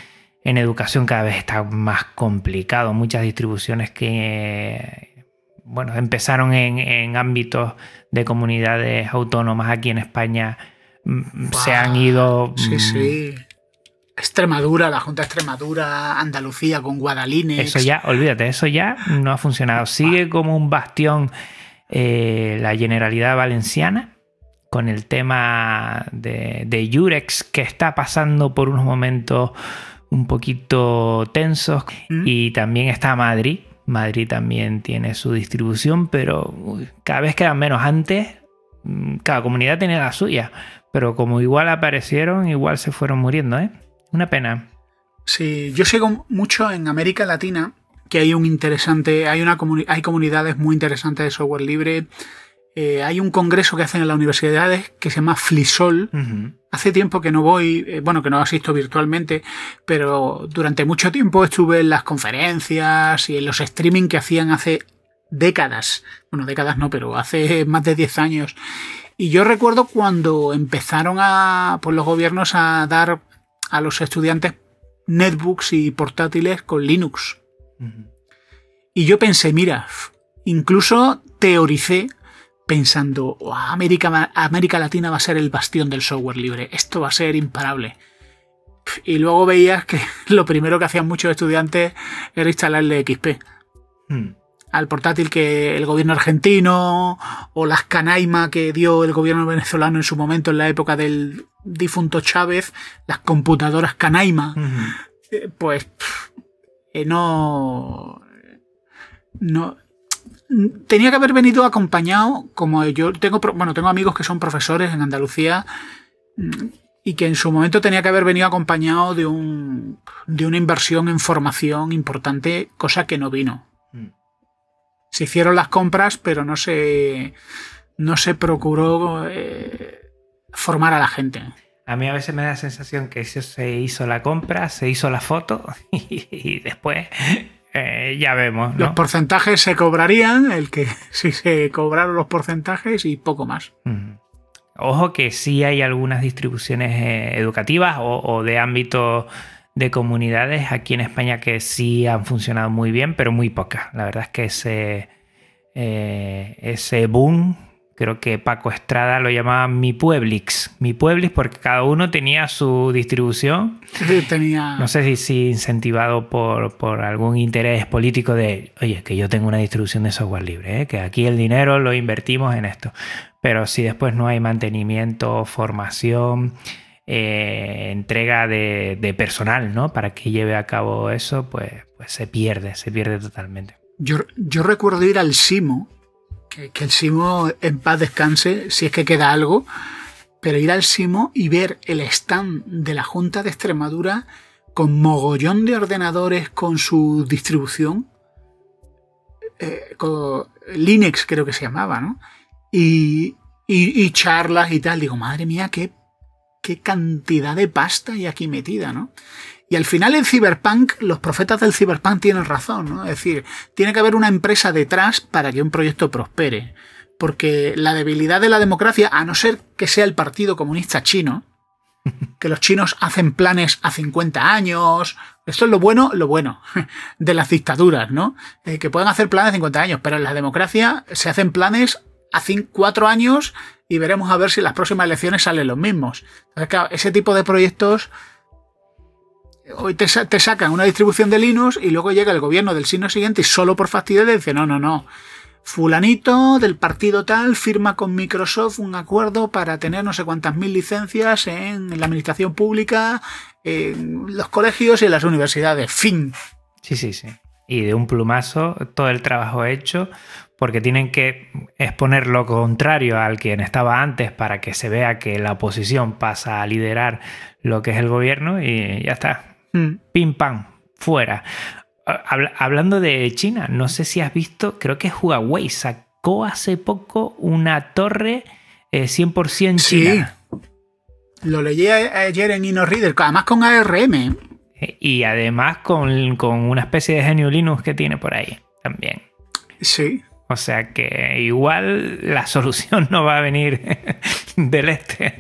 en educación cada vez está más complicado. Muchas distribuciones que, bueno, empezaron en, en ámbitos de comunidades autónomas aquí en España, mm, se han ido... Sí, mm, sí. Extremadura, la Junta de Extremadura, Andalucía con Guadalines. Eso ya, olvídate, eso ya no ha funcionado. Sigue como un bastión eh, la Generalidad Valenciana con el tema de, de Yurex que está pasando por unos momentos un poquito tensos ¿Mm? y también está Madrid. Madrid también tiene su distribución, pero uy, cada vez quedan menos. Antes, mm, cada comunidad tenía la suya, pero como igual aparecieron, igual se fueron muriendo, ¿eh? Una pena. Sí, yo sigo mucho en América Latina que hay un interesante, hay una comuni- hay comunidades muy interesantes de software libre. Eh, hay un congreso que hacen en las universidades que se llama Flisol. Hace tiempo que no voy, eh, bueno, que no asisto virtualmente, pero durante mucho tiempo estuve en las conferencias y en los streaming que hacían hace décadas. Bueno, décadas no, pero hace más de 10 años. Y yo recuerdo cuando empezaron a, pues los gobiernos a dar a los estudiantes netbooks y portátiles con Linux. Y yo pensé, mira, incluso teoricé pensando, "Oh, América, América Latina va a ser el bastión del software libre, esto va a ser imparable. Y luego veías que lo primero que hacían muchos estudiantes era instalarle XP Hmm. al portátil que el gobierno argentino o las canaima que dio el gobierno venezolano en su momento en la época del difunto Chávez, las computadoras canaima, eh, pues pff, eh, no no tenía que haber venido acompañado como yo tengo bueno tengo amigos que son profesores en Andalucía y que en su momento tenía que haber venido acompañado de un de una inversión en formación importante cosa que no vino Mm. se hicieron las compras pero no se no se procuró eh, formar a la gente A mí a veces me da la sensación que eso se hizo la compra, se hizo la foto y después eh, ya vemos, Los porcentajes se cobrarían, el que si se cobraron los porcentajes y poco más. Mm. Ojo que sí hay algunas distribuciones eh, educativas o, o de ámbito de comunidades aquí en España que sí han funcionado muy bien, pero muy pocas. La verdad es que ese, eh, ese boom, creo que Paco Estrada lo llamaba Mi Pueblix. Mi Pueblix porque cada uno tenía su distribución Tenía. No sé si, si incentivado por, por algún interés político de, oye, que yo tengo una distribución de software libre, ¿eh? que aquí el dinero lo invertimos en esto. Pero si después no hay mantenimiento, formación, eh, entrega de, de personal, ¿no? Para que lleve a cabo eso, pues, pues se pierde, se pierde totalmente. Yo, yo recuerdo ir al Simo, que, el Simo en paz descanse, si es que queda algo, pero ir al Simo y ver el stand de la Junta de Extremadura con mogollón de ordenadores con su distribución, eh, con Linux creo que se llamaba, ¿no? Y, y- y charlas y tal. Digo, madre mía, qué, qué cantidad de pasta hay aquí metida, ¿no? Y al final el Cyberpunk, los profetas del Cyberpunk tienen razón, ¿no? Es decir, tiene que haber una empresa detrás para que un proyecto prospere. Porque la debilidad de la democracia, a no ser que sea el Partido Comunista Chino, que los chinos hacen planes a 50 años. Esto es lo bueno, lo bueno de las dictaduras, ¿no? Eh, que pueden hacer planes a 50 años, pero en la democracia se hacen planes a 4 años y veremos a ver si en las próximas elecciones salen los mismos. Entonces, claro, ese tipo de proyectos hoy te, sa- te sacan una distribución de Linux y luego llega el gobierno del signo siguiente y solo por fastidio dice, no, no, no, fulanito del partido tal firma con Microsoft un acuerdo para tener no sé cuántas mil licencias en la administración pública, en los colegios y en las universidades. Fin. Sí, sí, sí. Y de un plumazo todo el trabajo hecho, porque tienen que exponer lo contrario al quien estaba antes para que se vea que la oposición pasa a liderar lo que es el gobierno y ya está. Mm. Pim pam, fuera. hablando de China, no sé si has visto, creo que Huawei sacó hace poco una torre 100% eh, china. Sí. Lo leí ayer en InnoReader, además con ARM. Y además con, una especie de genio Linux que tiene por ahí también. Sí. O sea que igual la solución no va a venir del este.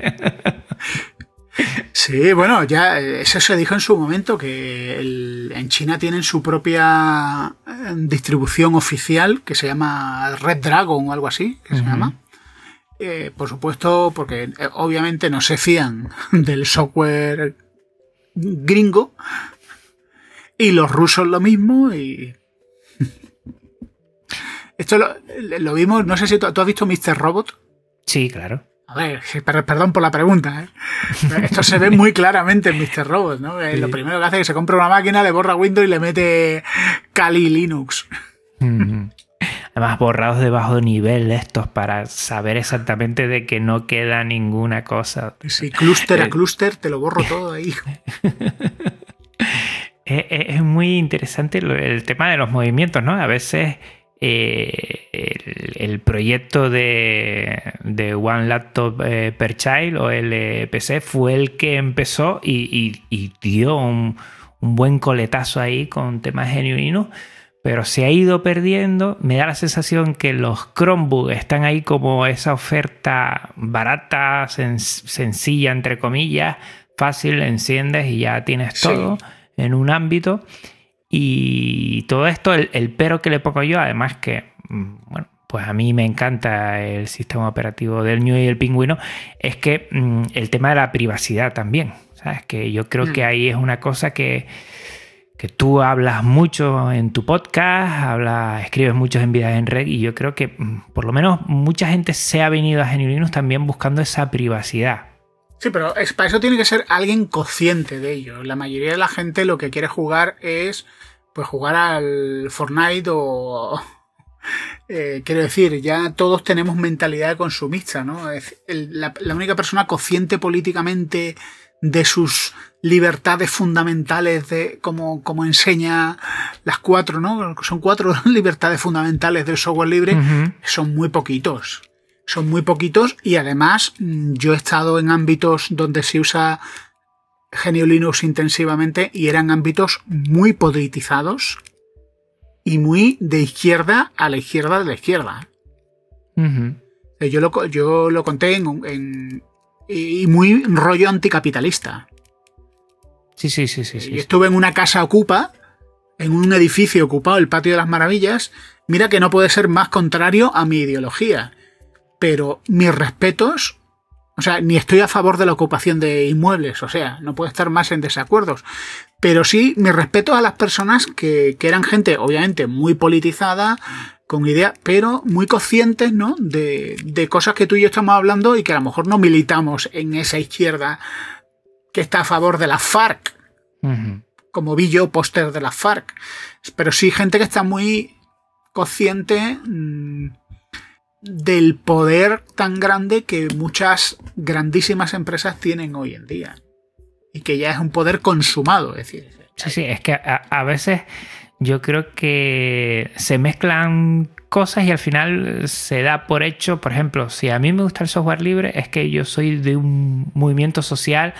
Sí, bueno, ya eso se dijo en su momento, que en China tienen su propia eh, distribución oficial que se llama Red Dragon o algo así, que se llama. Eh, por supuesto, porque eh, obviamente no se fían del software gringo. Y los rusos lo mismo. Y. Esto lo, vimos, no sé si tú, has visto Mr. Robot. Sí, claro. A ver, perdón por la pregunta. ¿eh? Esto se ve muy claramente en Mr. Robot, ¿no? Lo primero que hace es que se compra una máquina, le borra Windows y le mete Kali Linux. Además, borrados de bajo nivel estos para saber exactamente de que no queda ninguna cosa. Sí, clúster a eh, clúster, te lo borro todo ahí. es muy interesante el tema de los movimientos, ¿no? A veces eh, el, proyecto de, One Laptop eh, per Child o el PC fue el que empezó y, dio un, buen coletazo ahí con temas genuinos, pero se ha ido perdiendo. Me da la sensación que los Chromebook están ahí como esa oferta barata, sencilla, entre comillas, fácil, enciendes y ya tienes todo en un ámbito. Y todo esto, el, pero que le pongo yo, además que, mm, bueno, pues a mí me encanta el sistema operativo del New y el pingüino, es que mm, el tema de la privacidad también. ¿Sabes? Que yo creo que mm. ahí es una cosa que, que tú hablas mucho en tu podcast, hablas, escribes muchos en vidas en red y yo creo que por lo menos mucha gente se ha venido a Genuinus también buscando esa privacidad. Sí, pero es, para eso tiene que ser alguien consciente de ello. La mayoría de la gente lo que quiere jugar es pues jugar al Fortnite o... Eh, quiero decir, ya todos tenemos mentalidad de consumista, ¿no? Es la, única persona consciente políticamente de sus libertades fundamentales, de como, como enseña las cuatro, ¿no? Son cuatro libertades fundamentales del software libre, son muy poquitos son muy poquitos y además mm, yo he estado en ámbitos donde se usa Genio Linux intensivamente y eran ámbitos muy politizados y muy de izquierda a la izquierda de la izquierda. yo, lo, yo lo conté en, y muy rollo anticapitalista. Sí, sí, sí, sí. Yo estuve en una casa ocupa, en un edificio ocupado, el Patio de las Maravillas. Mira que no puede ser más contrario a mi ideología pero mis respetos, o sea, ni estoy a favor de la ocupación de inmuebles, o sea, no puedo estar más en desacuerdos, pero sí mis respetos a las personas que, eran gente, obviamente, muy politizada, con idea, pero muy conscientes, ¿no? De, de cosas que tú y yo estamos hablando y que a lo mejor no militamos en esa izquierda que está a favor de la FARC, como vi yo póster de la FARC, pero sí gente que está muy consciente mm, del poder tan grande que muchas grandísimas empresas tienen hoy en día. Y que ya es un poder consumado, es decir. Sí, sí, es que a, veces yo creo que se mezclan cosas y al final se da por hecho, por ejemplo, si a mí me gusta el software libre, es que yo soy de un movimiento social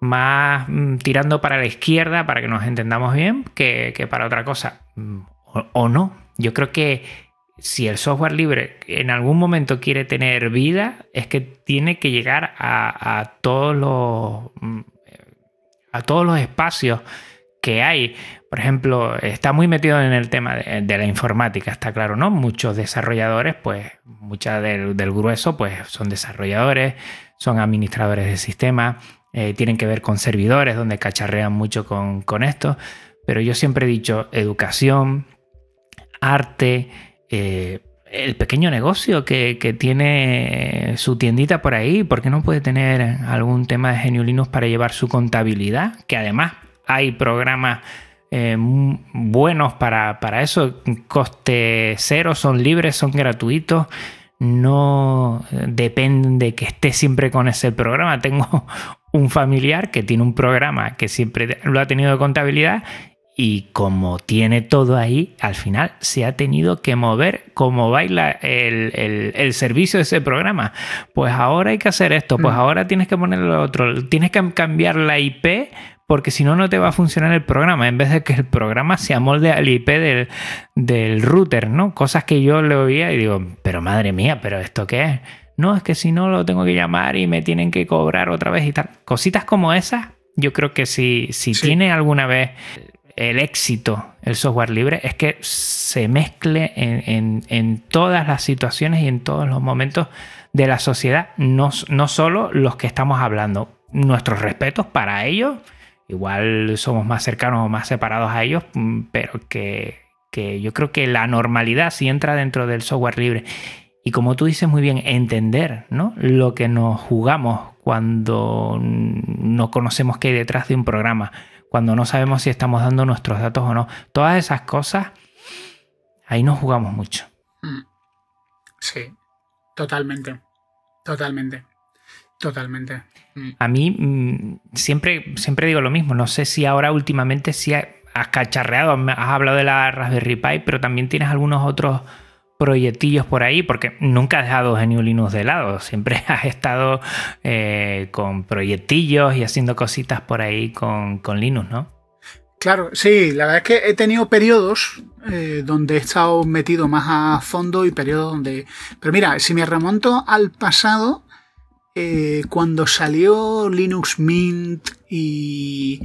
más mm, tirando para la izquierda, para que nos entendamos bien, que, para otra cosa. Mm, o no. Yo creo que si el software libre en algún momento quiere tener vida, es que tiene que llegar a, todos los a todos los espacios que hay. Por ejemplo, está muy metido en el tema de, la informática, está claro, ¿no? Muchos desarrolladores, pues, mucha del, grueso, pues, son desarrolladores, son administradores de sistemas, eh, tienen que ver con servidores, donde cacharrean mucho con, con esto. Pero yo siempre he dicho educación, arte, eh, el pequeño negocio que, tiene su tiendita por ahí, ¿por qué no puede tener algún tema de Genio Linux para llevar su contabilidad? Que además hay programas eh, buenos para, para, eso, coste cero, son libres, son gratuitos, no depende de que esté siempre con ese programa. Tengo un familiar que tiene un programa que siempre lo ha tenido de contabilidad y como tiene todo ahí, al final se ha tenido que mover como baila el, servicio de ese programa. Pues ahora hay que hacer esto, pues mm. ahora tienes que poner lo otro, tienes que cambiar la IP porque si no, no te va a funcionar el programa, en vez de que el programa se amolde al IP del, del router, ¿no? Cosas que yo le oía y digo, pero madre mía, ¿pero esto qué es? No, es que si no lo tengo que llamar y me tienen que cobrar otra vez y tal. Cositas como esas, yo creo que si, si tiene alguna vez el éxito el software libre es que se mezcle en, todas las situaciones y en todos los momentos de la sociedad, no, no solo los que estamos hablando. Nuestros respetos para ellos, igual somos más cercanos o más separados a ellos, mm, pero que, que yo creo que la normalidad si entra dentro del software libre y como tú dices muy bien, entender ¿no? lo que nos jugamos cuando no conocemos qué hay detrás de un programa cuando no sabemos si estamos dando nuestros datos o no. Todas esas cosas, ahí nos jugamos mucho. Mm. Sí, totalmente. Totalmente. Totalmente. Mm. A mí mm, siempre, siempre digo lo mismo. No sé si ahora últimamente si has cacharreado, has hablado de la Raspberry Pi, pero también tienes algunos otros proyectillos por ahí, porque nunca has dejado GNU Linux de lado, siempre has estado eh, con proyectillos y haciendo cositas por ahí con, Linux, ¿no? Claro, sí, la verdad es que he tenido periodos eh, donde he estado metido más a fondo y periodos donde... Pero mira, si me remonto al pasado, eh, cuando salió Linux Mint y,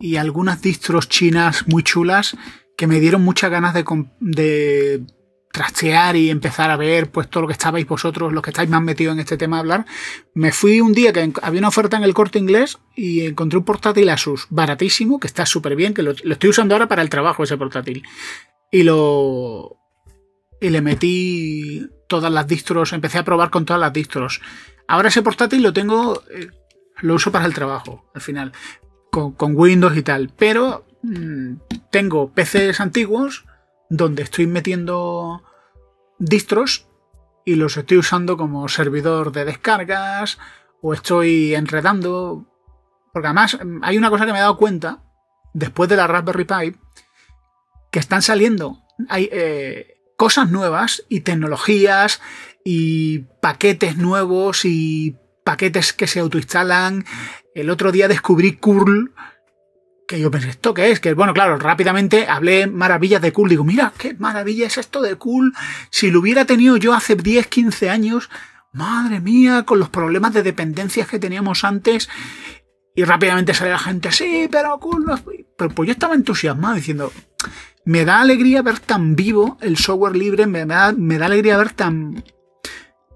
y algunas distros chinas muy chulas que me dieron muchas ganas de, de trastear y empezar a ver pues todo lo que estabais vosotros, los que estáis más metidos en este tema a hablar, me fui un día que había una oferta en el corte inglés y encontré un portátil Asus baratísimo, que está súper bien, que lo, estoy usando ahora para el trabajo ese portátil. Y lo... Y le metí todas las distros, empecé a probar con todas las distros. Ahora ese portátil lo tengo, eh, lo uso para el trabajo, al final, con, Windows y tal. Pero mm, tengo PCs antiguos donde estoy metiendo distros y los estoy usando como servidor de descargas o estoy enredando. Porque además hay una cosa que me he dado cuenta después de la Raspberry Pi que están saliendo hay, eh, cosas nuevas y tecnologías y paquetes nuevos y paquetes que se autoinstalan. El otro día descubrí curl que yo pensé, ¿esto qué es? Que bueno, claro, rápidamente hablé maravillas de Cool. Digo, mira, qué maravilla es esto de Cool. Si lo hubiera tenido yo hace 10, 15 años, madre mía, con los problemas de dependencias que teníamos antes. Y rápidamente sale la gente, sí, pero Cool Pero pues yo estaba entusiasmado diciendo, me da alegría ver tan vivo el software libre, me da, me da alegría ver tan...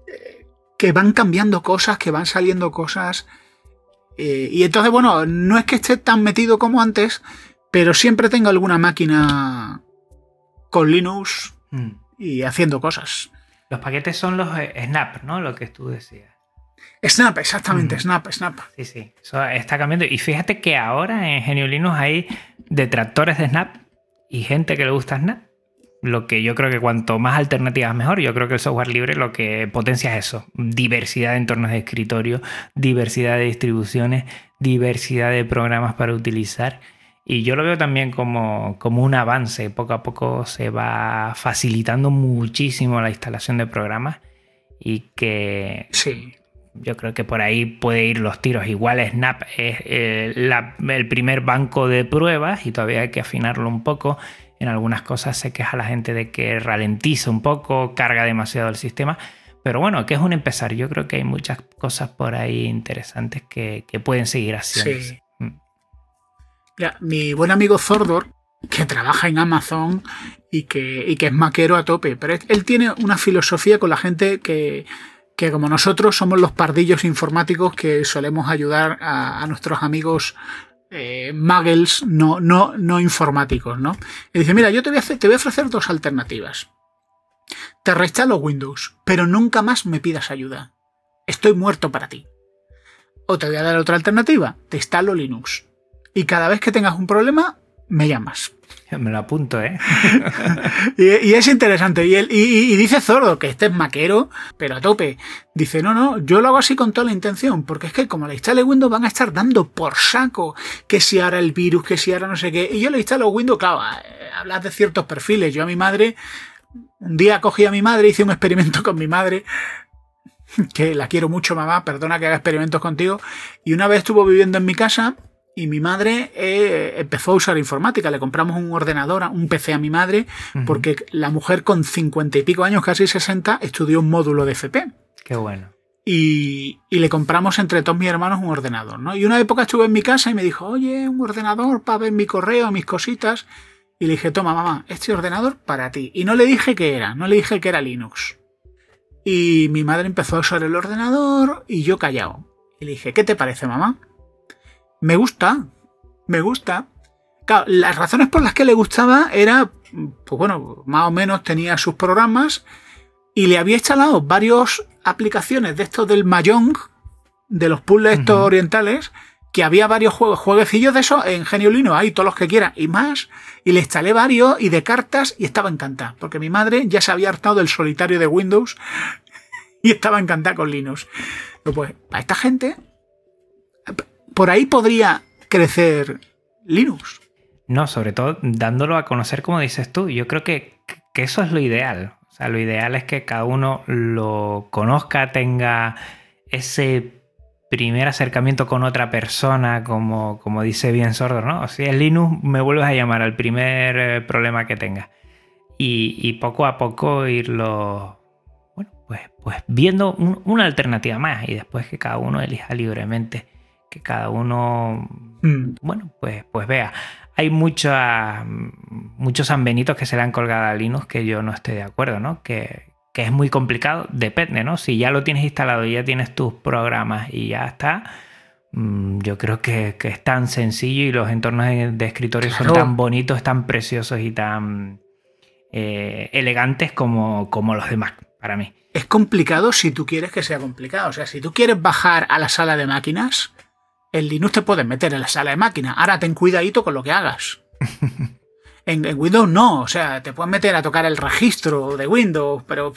Eh, que van cambiando cosas, que van saliendo cosas eh, y entonces, bueno, no es que esté tan metido como antes, pero siempre tengo alguna máquina con Linux mm. y haciendo cosas. Los paquetes son los eh, Snap, ¿no? Lo que tú decías. Snap, exactamente, mm. Snap, Snap. Sí, sí, eso está cambiando. Y fíjate que ahora en Genio Linux hay detractores de Snap y gente que le gusta Snap lo que yo creo que cuanto más alternativas mejor. Yo creo que el software libre lo que potencia es eso. Diversidad de entornos de escritorio, diversidad de distribuciones, diversidad de programas para utilizar. Y yo lo veo también como, como un avance. Poco a poco se va facilitando muchísimo la instalación de programas y que sí. yo creo que por ahí puede ir los tiros. Igual Snap es eh, el primer banco de pruebas y todavía hay que afinarlo un poco en algunas cosas se queja la gente de que ralentiza un poco, carga demasiado el sistema. Pero bueno, que es un empezar. Yo creo que hay muchas cosas por ahí interesantes que, pueden seguir haciendo. Sí. Mm. mi buen amigo Zordor, que trabaja en Amazon y que, que es maquero a tope, pero él tiene una filosofía con la gente que, que como nosotros somos los pardillos informáticos que solemos ayudar a nuestros amigos eh, muggles no, no, no informáticos, ¿no? Y dice, mira, yo te voy, a te voy a ofrecer dos alternativas. Te reinstalo Windows, pero nunca más me pidas ayuda. Estoy muerto para ti. O te voy a dar otra alternativa, te instalo Linux. Y cada vez que tengas un problema, me llamas. Me lo apunto, ¿eh? y, es interesante. Y, y, dice Zordo que este es maquero, pero a tope. Dice, no, no, yo lo hago así con toda la intención, porque es que como le instale Windows van a estar dando por saco que si ahora el virus, que si ahora no sé qué. Y yo le instalo Windows, claro, eh, hablas de ciertos perfiles. Yo a mi madre, un día cogí a mi madre, hice un experimento con mi madre, que la quiero mucho, mamá, perdona que haga experimentos contigo. Y una vez estuvo viviendo en mi casa y mi madre eh, empezó a usar informática. Le compramos un ordenador, un PC a mi madre, porque la mujer con cincuenta y pico años, casi 60, estudió un módulo de FP. Qué bueno. Y, le compramos entre todos mis hermanos un ordenador, ¿no? Y una época estuve en mi casa y me dijo, oye, un ordenador para ver mi correo, mis cositas. Y le dije, toma, mamá, este ordenador para ti. Y no le dije qué era, no le dije que era Linux. Y mi madre empezó a usar el ordenador y yo callado. Y le dije, ¿qué te parece, mamá? Me gusta, me gusta. Claro, las razones por las que le gustaba era, pues bueno, más o menos tenía sus programas y le había instalado varias aplicaciones de estos del Mahjong, de los puzzles estos orientales, que había varios juegos, jueguecillos de eso en Genio Linux, hay todos los que quiera y más, y le instalé varios y de cartas y estaba encantada, porque mi madre ya se había hartado del solitario de Windows y estaba encantada con Linux. pues, para esta gente, por ahí podría crecer Linux. No, sobre todo dándolo a conocer como dices tú. Yo creo que, eso es lo ideal. O sea, lo ideal es que cada uno lo conozca, tenga ese primer acercamiento con otra persona, como, como dice bien Sordo, ¿no? Si es Linux, me vuelves a llamar al primer eh, problema que tenga. Y, poco a poco irlo, bueno, pues, pues viendo una alternativa más y después que cada uno elija libremente que cada uno, mm. bueno, pues, pues vea. Hay muchos San Benitos que se le han colgado a Linux que yo no estoy de acuerdo, ¿no? Que, es muy complicado, depende, ¿no? Si ya lo tienes instalado y ya tienes tus programas y ya está, mm, yo creo que, es tan sencillo y los entornos de, escritorio son tan bonitos, tan preciosos y tan eh, elegantes como, como los de Mac, para mí. Es complicado si tú quieres que sea complicado. O sea, si tú quieres bajar a la sala de máquinas, en Linux te puedes meter en la sala de máquina. Ahora ten cuidadito con lo que hagas. En, Windows no, o sea, te puedes meter a tocar el registro de Windows, pero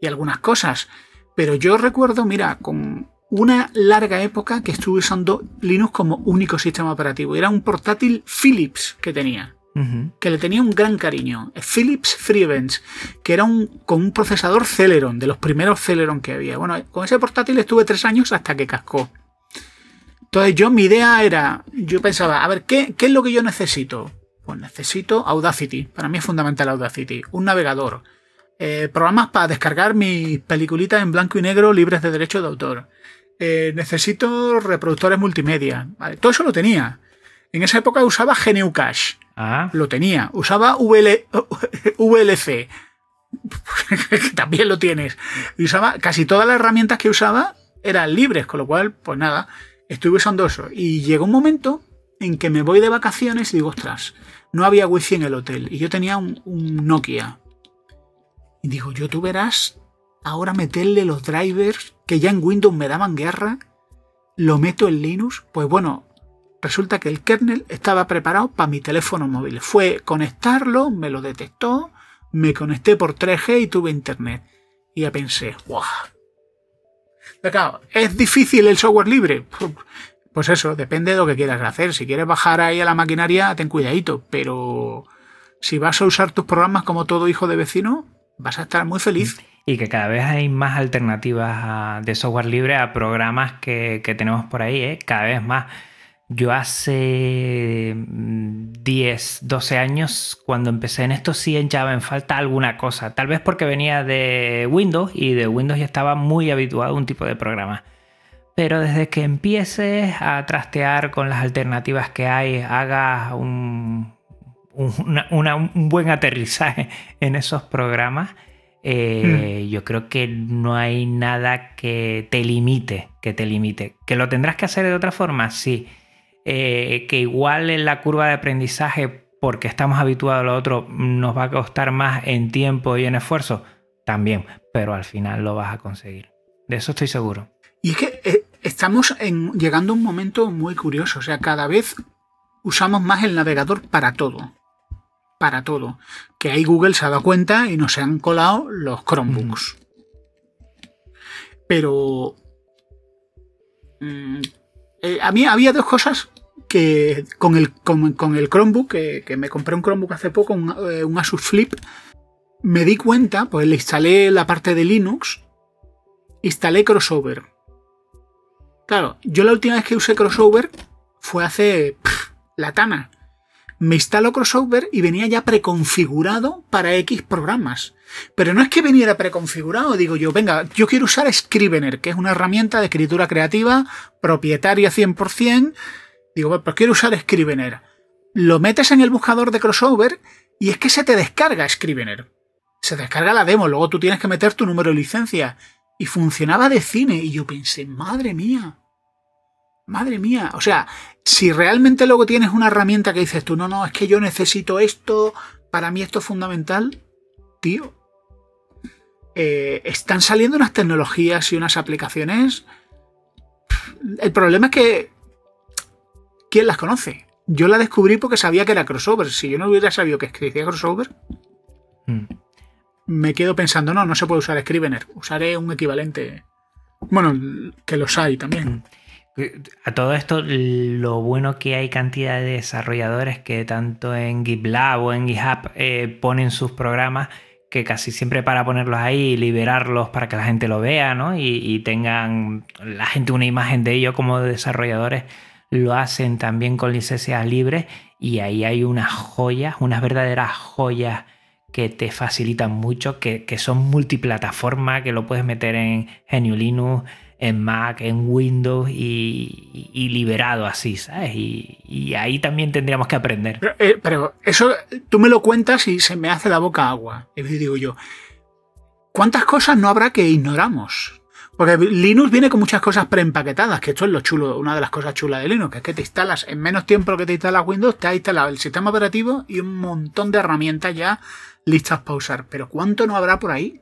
y algunas cosas. Pero yo recuerdo, mira, con una larga época que estuve usando Linux como único sistema operativo. Era un portátil Philips que tenía. Que le tenía un gran cariño. Philips FreeBench, que era un, con un procesador Celeron, de los primeros Celeron que había. Bueno, con ese portátil estuve tres años hasta que cascó. Entonces yo mi idea era, yo pensaba, a ver, ¿qué, es lo que yo necesito? Pues necesito Audacity, para mí es fundamental Audacity, un navegador, eh, programas para descargar mis peliculitas en blanco y negro libres de derecho de autor, eh, necesito reproductores multimedia, todo eso lo tenía. En esa época usaba GNU Cache, ah. lo tenía, usaba VLC, también lo tienes, usaba casi todas las herramientas que usaba eran libres, con lo cual, pues nada, estuve usando eso. Y llegó un momento en que me voy de vacaciones y digo, ostras, no había wifi en el hotel. Y yo tenía un, Nokia. Y digo, yo tú verás ahora meterle los drivers que ya en Windows me daban guerra. Lo meto en Linux. Pues bueno, resulta que el kernel estaba preparado para mi teléfono móvil. Fue conectarlo, me lo detectó, me conecté por 3G y tuve internet. Y ya pensé, ¡guau! ¿Es difícil el software libre? Pues eso, depende de lo que quieras hacer. Si quieres bajar ahí a la maquinaria, ten cuidadito. Pero si vas a usar tus programas como todo hijo de vecino, vas a estar muy feliz. Y que cada vez hay más alternativas de software libre a programas que, tenemos por ahí, ¿eh? cada vez más. Yo hace 10, mm, 12 años, cuando empecé en esto, sí echaba en falta alguna cosa. Tal vez porque venía de Windows y de Windows ya estaba muy habituado a un tipo de programa. Pero desde que empieces a trastear con las alternativas que hay, hagas un, un, buen aterrizaje en esos programas, eh, hmm. yo creo que no hay nada que te limite, que te limite. ¿Que lo tendrás que hacer de otra forma? Sí eh, que igual en la curva de aprendizaje, porque estamos habituados a lo otro, nos va a costar más en tiempo y en esfuerzo. también, pero al final lo vas a conseguir. De eso estoy seguro. Y es que eh, estamos en, llegando a un momento muy curioso. O sea, cada vez usamos más el navegador para todo. Para todo. Que ahí Google se ha dado cuenta y nos han colado los Chromebooks. Pero. Mm, eh, a mí había dos cosas con el, con, el Chromebook, que, me compré un Chromebook hace poco, un, eh, un, Asus Flip, me di cuenta, pues le instalé la parte de Linux, instalé crossover. Claro, yo la última vez que usé crossover fue hace la tana. Me instaló crossover y venía ya preconfigurado para X programas. Pero no es que viniera preconfigurado, digo yo, venga, yo quiero usar Scrivener, que es una herramienta de escritura creativa propietaria 100%. Digo, pues quiero usar Scrivener. Lo metes en el buscador de crossover y es que se te descarga Scrivener. Se descarga la demo, luego tú tienes que meter tu número de licencia. Y funcionaba de cine. Y yo pensé, madre mía. Madre mía. O sea, si realmente luego tienes una herramienta que dices tú, no, no, es que yo necesito esto, para mí esto es fundamental, tío. Eh, están saliendo unas tecnologías y unas aplicaciones. El problema es que. ¿Quién las conoce? Yo la descubrí porque sabía que era crossover. Si yo no hubiera sabido que escribía crossover, hmm. me quedo pensando, no, no se puede usar Scrivener. Usaré un equivalente. Bueno, que los hay también. Hmm. A todo esto, lo bueno que hay cantidad de desarrolladores que tanto en GitLab o en GitHub eh, ponen sus programas que casi siempre para ponerlos ahí y liberarlos para que la gente lo vea, ¿no? Y, tengan la gente una imagen de ello como desarrolladores, lo hacen también con licencias libres y ahí hay unas joyas, unas verdaderas joyas que te facilitan mucho, que, que son multiplataforma, que lo puedes meter en GNU Linux, en Mac, en Windows y, liberado así, ¿sabes? Y, ahí también tendríamos que aprender. Eh, pero, eso tú me lo cuentas y se me hace la boca agua. Y digo yo, ¿cuántas cosas no habrá que ignoramos? Porque Linux viene con muchas cosas preempaquetadas, que esto es lo chulo, una de las cosas chulas de Linux, que es que te instalas en menos tiempo que te instalas Windows, te ha instalado el sistema operativo y un montón de herramientas ya listas para usar. Pero ¿cuánto no habrá por ahí?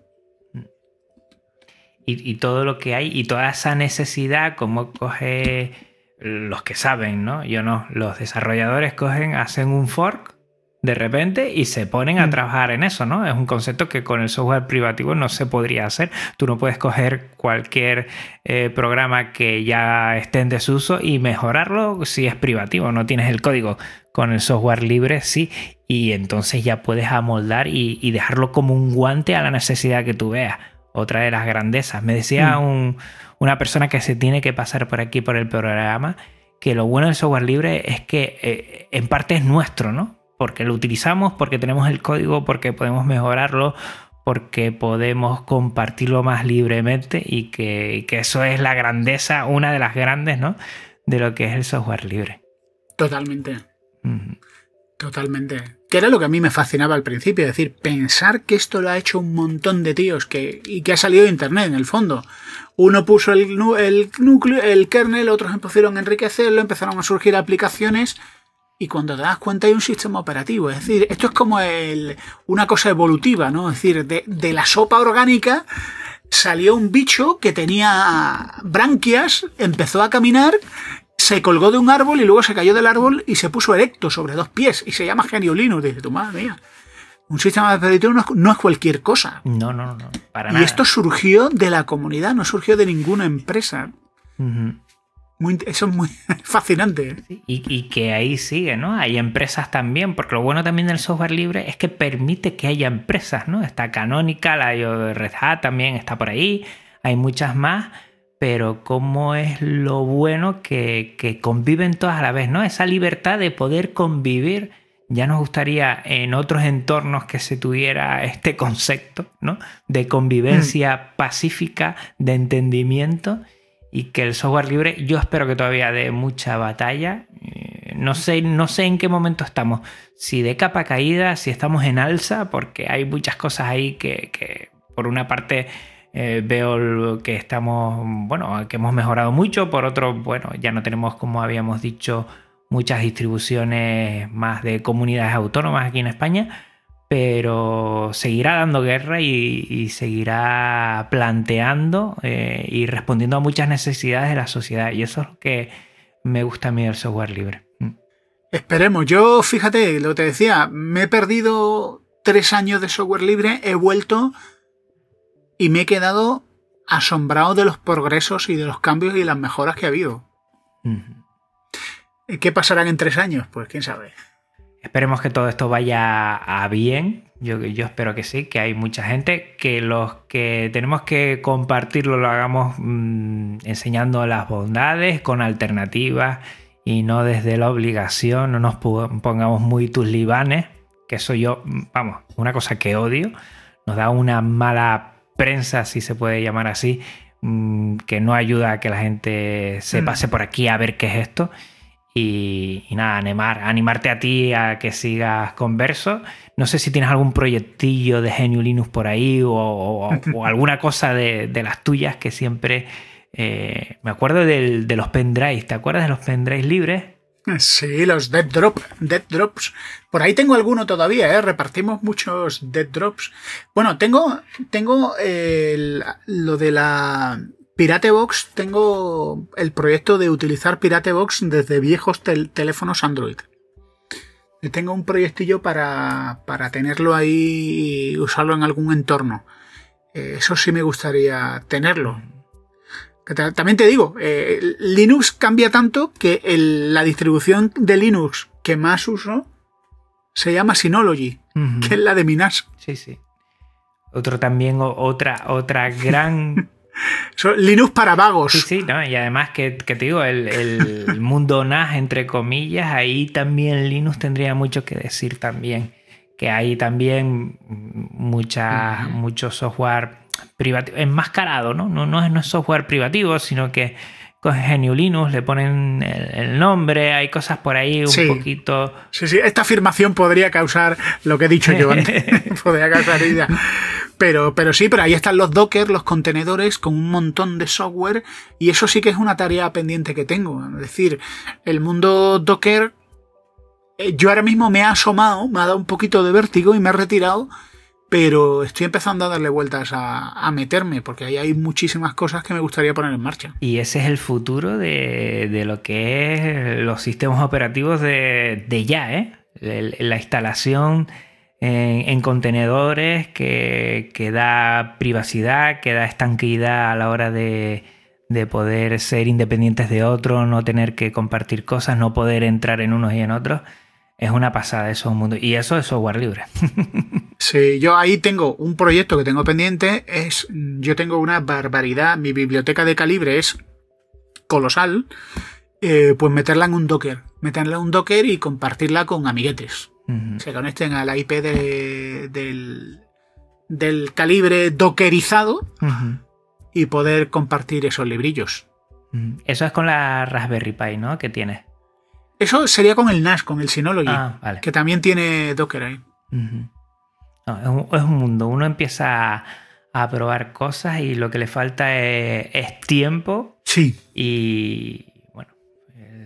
y, todo lo que hay y toda esa necesidad, como coge los que saben, ¿no? Yo no, los desarrolladores cogen, hacen un fork de repente y se ponen a mm. trabajar en eso, ¿no? Es un concepto que con el software privativo no se podría hacer. Tú no puedes coger cualquier eh, programa que ya esté en desuso y mejorarlo si es privativo, no tienes el código. Con el software libre sí, y entonces ya puedes amoldar y dejarlo como un guante a la necesidad que tú veas otra de las grandezas. Me decía mm. una persona que se tiene que pasar por aquí por el programa que lo bueno del software libre es que eh, en parte es nuestro, ¿no? Porque lo utilizamos, porque tenemos el código, porque podemos mejorarlo, porque podemos compartirlo más libremente y que, eso es la grandeza, una de las grandes, ¿no? De lo que es el software libre. Totalmente. Totalmente. Que era lo que a mí me fascinaba al principio, es decir, pensar que esto lo ha hecho un montón de tíos que, y que ha salido de internet en el fondo. Uno puso el, el núcleo, el kernel, otros empezaron a enriquecerlo, empezaron a surgir aplicaciones y cuando te das cuenta hay un sistema operativo. Es decir, esto es como el, una cosa evolutiva, ¿no? Es decir, de, de la sopa orgánica salió un bicho que tenía branquias, empezó a caminar se colgó de un árbol y luego se cayó del árbol y se puso erecto sobre dos pies y se llama Genio Linux. Dice, tu madre mía. Un sistema de no no es cualquier cosa. No, no, no. Para y esto surgió de la comunidad, no surgió de ninguna empresa. Eso es muy fascinante. ¿eh? y, que ahí sigue, ¿no? Hay empresas también, porque lo bueno también del software libre es que permite que haya empresas, ¿no? Está Canonical, hay Red Hat también, está por ahí, hay muchas más pero cómo es lo bueno que, conviven todas a la vez, ¿no? Esa libertad de poder convivir. Ya nos gustaría en otros entornos que se tuviera este concepto, ¿no? De convivencia mm. pacífica, de entendimiento y que el software libre, yo espero que todavía dé mucha batalla. Eh, no sé, no sé en qué momento estamos. Si de capa caída, si estamos en alza, porque hay muchas cosas ahí que, que por una parte eh, veo que estamos, bueno, que hemos mejorado mucho, por otro, bueno, ya no tenemos, como habíamos dicho, muchas distribuciones más de comunidades autónomas aquí en España, pero seguirá dando guerra y, seguirá planteando eh, y respondiendo a muchas necesidades de la sociedad. Y eso es lo que me gusta a mí del software libre. Mm. Esperemos. Yo, fíjate, lo que te decía, me he perdido tres años de software libre, he vuelto y me he quedado asombrado de los progresos y de los cambios y las mejoras que ha habido. ¿Qué pasarán en tres años? Pues quién sabe. Esperemos que todo esto vaya a bien. Yo, yo, espero que sí, que hay mucha gente, que los que tenemos que compartirlo lo hagamos mm, enseñando las bondades con alternativas y no desde la obligación, no nos pongamos muy tuslibanes, que eso yo, mm, vamos, una cosa que odio, nos da una mala prensa, si se puede llamar así, mm, que no ayuda a que la gente se pase por aquí a ver qué es esto y, nada, animar, animarte a ti a que sigas converso. No sé si tienes algún proyectillo de Genio Linux por ahí o, alguna cosa de, las tuyas que siempre... Eh, me acuerdo de los pendrives, ¿te acuerdas de los pendrives libres? Sí, los dead, drop, dead drops. Por ahí tengo alguno todavía, ¿eh? repartimos muchos dead drops. Bueno, tengo, tengo lo de la Piratebox, tengo el proyecto de utilizar Piratebox desde viejos teléfonos Android. Tengo un proyectillo para, para tenerlo ahí y usarlo en algún entorno. Eh, eso sí me gustaría tenerlo. También te digo, eh, Linux cambia tanto que la distribución de Linux que más uso se llama Synology, que es la de Minas. Sí, sí. Otro también, otra, otra gran Linux para vagos. Sí, sí, y además que, te digo, el, mundo NAS, entre comillas, ahí también Linux tendría mucho que decir también. Que hay también mucha, mucho software privativo, enmascarado, ¿no? No, no, es, no software privativo, sino que con Genio Linux le ponen el, nombre, hay cosas por ahí un poquito. Sí, sí, esta afirmación podría causar lo que he dicho yo antes, podría causar idea. Pero, pero sí, pero ahí están los Docker, los contenedores con un montón de software y eso sí que es una tarea pendiente que tengo. Es decir, el mundo Docker, eh, yo ahora mismo me he asomado, me ha dado un poquito de vértigo y me he retirado, pero estoy empezando a darle vueltas a, meterme porque ahí hay muchísimas cosas que me gustaría poner en marcha. Y ese es el futuro de, lo que es los sistemas operativos de, ya, ¿eh? La instalación en, contenedores que, da privacidad, que da estanquidad a la hora de, poder ser independientes de otros, no tener que compartir cosas, no poder entrar en unos y en otros. Es una pasada, eso es un mundo. Y eso es software libre. sí, yo ahí tengo un proyecto que tengo pendiente. Es, yo tengo una barbaridad. Mi biblioteca de calibre es colosal. Eh, pues meterla en un Docker. Meterla en un Docker y compartirla con amiguetes se conecten a la IP del, del, calibre dockerizado y poder compartir esos librillos. Eso es con la Raspberry Pi, ¿no? Que tiene. Eso sería con el NAS, con el Synology, ah, que también tiene Docker ahí. Es, un, mundo. Uno empieza a, probar cosas y lo que le falta es, es tiempo. Sí. Y,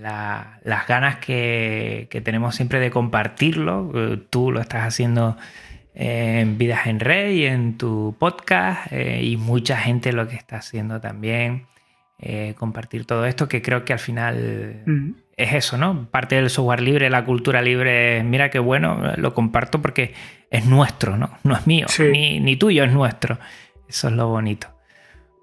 las ganas que, tenemos siempre de compartirlo. Eh, tú lo estás haciendo en Vidas en Red y en tu podcast eh, y mucha gente lo que está haciendo también. Eh, compartir todo esto, que creo que al final es eso, ¿no? Parte del software libre, la cultura libre, mira qué bueno, lo comparto porque es nuestro, ¿no? No es mío, ni, ni tuyo, es nuestro. Eso es lo bonito.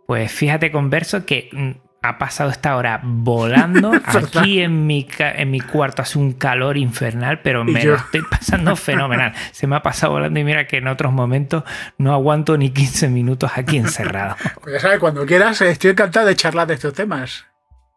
Pues fíjate, converso, que mm, ha pasado esta hora volando. Aquí en mi, en mi cuarto hace un calor infernal, pero me lo estoy pasando fenomenal. Se me ha pasado volando y mira que en otros momentos no aguanto ni 15 minutos aquí encerrado. Pues ya sabes, cuando quieras, estoy encantado de charlar de estos temas.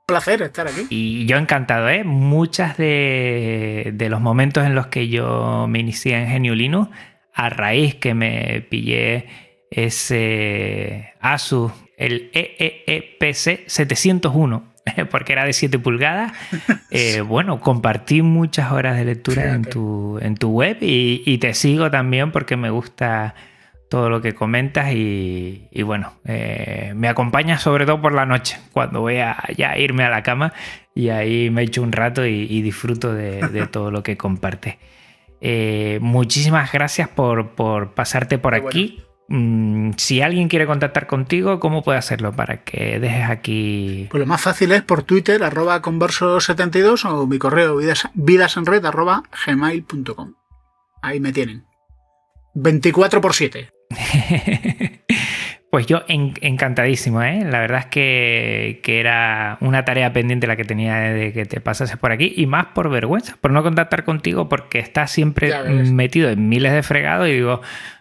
Placer estar aquí. Y yo encantado, ¿eh? Muchas de, de los momentos en los que yo me inicié en Genio Linux, a raíz que me pillé ese Asus el EEEPC 701, porque era de 7 pulgadas. Eh, bueno, compartí muchas horas de lectura en tu, en tu web y, te sigo también porque me gusta todo lo que comentas y, bueno, eh, me acompaña sobre todo por la noche, cuando voy a ya irme a la cama y ahí me echo un rato y, disfruto de, todo lo que comparte. Eh, muchísimas gracias por, pasarte por aquí. Mm, si alguien quiere contactar contigo, ¿cómo puede hacerlo para que dejes aquí? Pues lo más fácil es por Twitter, arroba converso72 o mi correo vidasenred arroba gmail.com. Ahí me tienen. 24 por 7. Pues yo encantadísimo, ¿eh? La verdad es que, era una tarea pendiente la que tenía de que te pasases por aquí y más por vergüenza, por no contactar contigo porque estás siempre metido en miles de fregados y digo,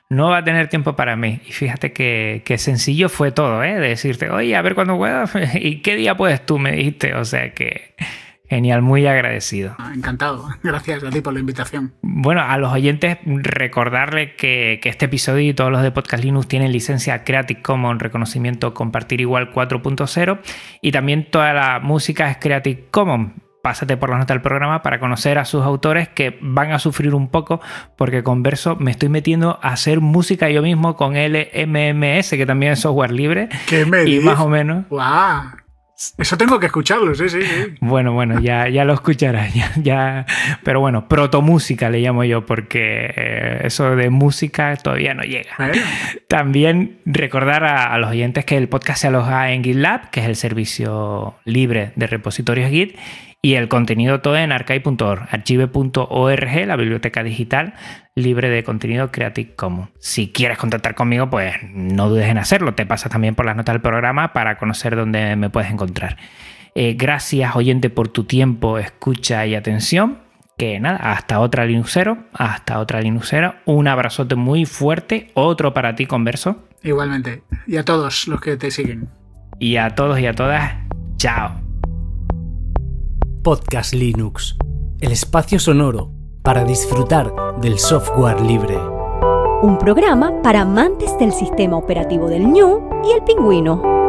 no va a tener tiempo para mí. Y fíjate que, sencillo fue todo, ¿eh? De decirte, oye, a ver cuándo puedas y qué día puedes tú, me dijiste. O sea que Genial, muy agradecido. Ah, encantado. Gracias a ti por la invitación. Bueno, a los oyentes recordarles que, este episodio y todos los de Podcast Linux tienen licencia Creative Commons, reconocimiento compartir igual 4.0 y también toda la música es Creative Commons. Pásate por la nota del programa para conocer a sus autores que van a sufrir un poco porque con Verso me estoy metiendo a hacer música yo mismo con LMMS, que también es software libre. ¿Qué me Y más o menos. ¡Wow! Eso tengo que escucharlo, sí, sí, Bueno, bueno, ya, ya lo escucharás. Ya, Pero bueno, protomúsica le llamo yo, porque eh, eso de música todavía no llega. También recordar a, los oyentes que el podcast se aloja en GitLab, que es el servicio libre de repositorios Git, y el contenido todo en archive.org, archive.org, la biblioteca digital libre de contenido Creative Commons. Si quieres contactar conmigo, pues no dudes en hacerlo. Te pasas también por las notas del programa para conocer dónde me puedes encontrar. Eh, gracias, oyente, por tu tiempo, escucha y atención. Que nada, hasta otra Linuxero, hasta otra Linuxero. Un abrazote muy fuerte, otro para ti, converso. Igualmente. Y a todos los que te siguen. Y a todos y a todas, chao. Podcast Linux, el espacio sonoro para disfrutar del software libre. Un programa para amantes del sistema operativo del ñu y el pingüino.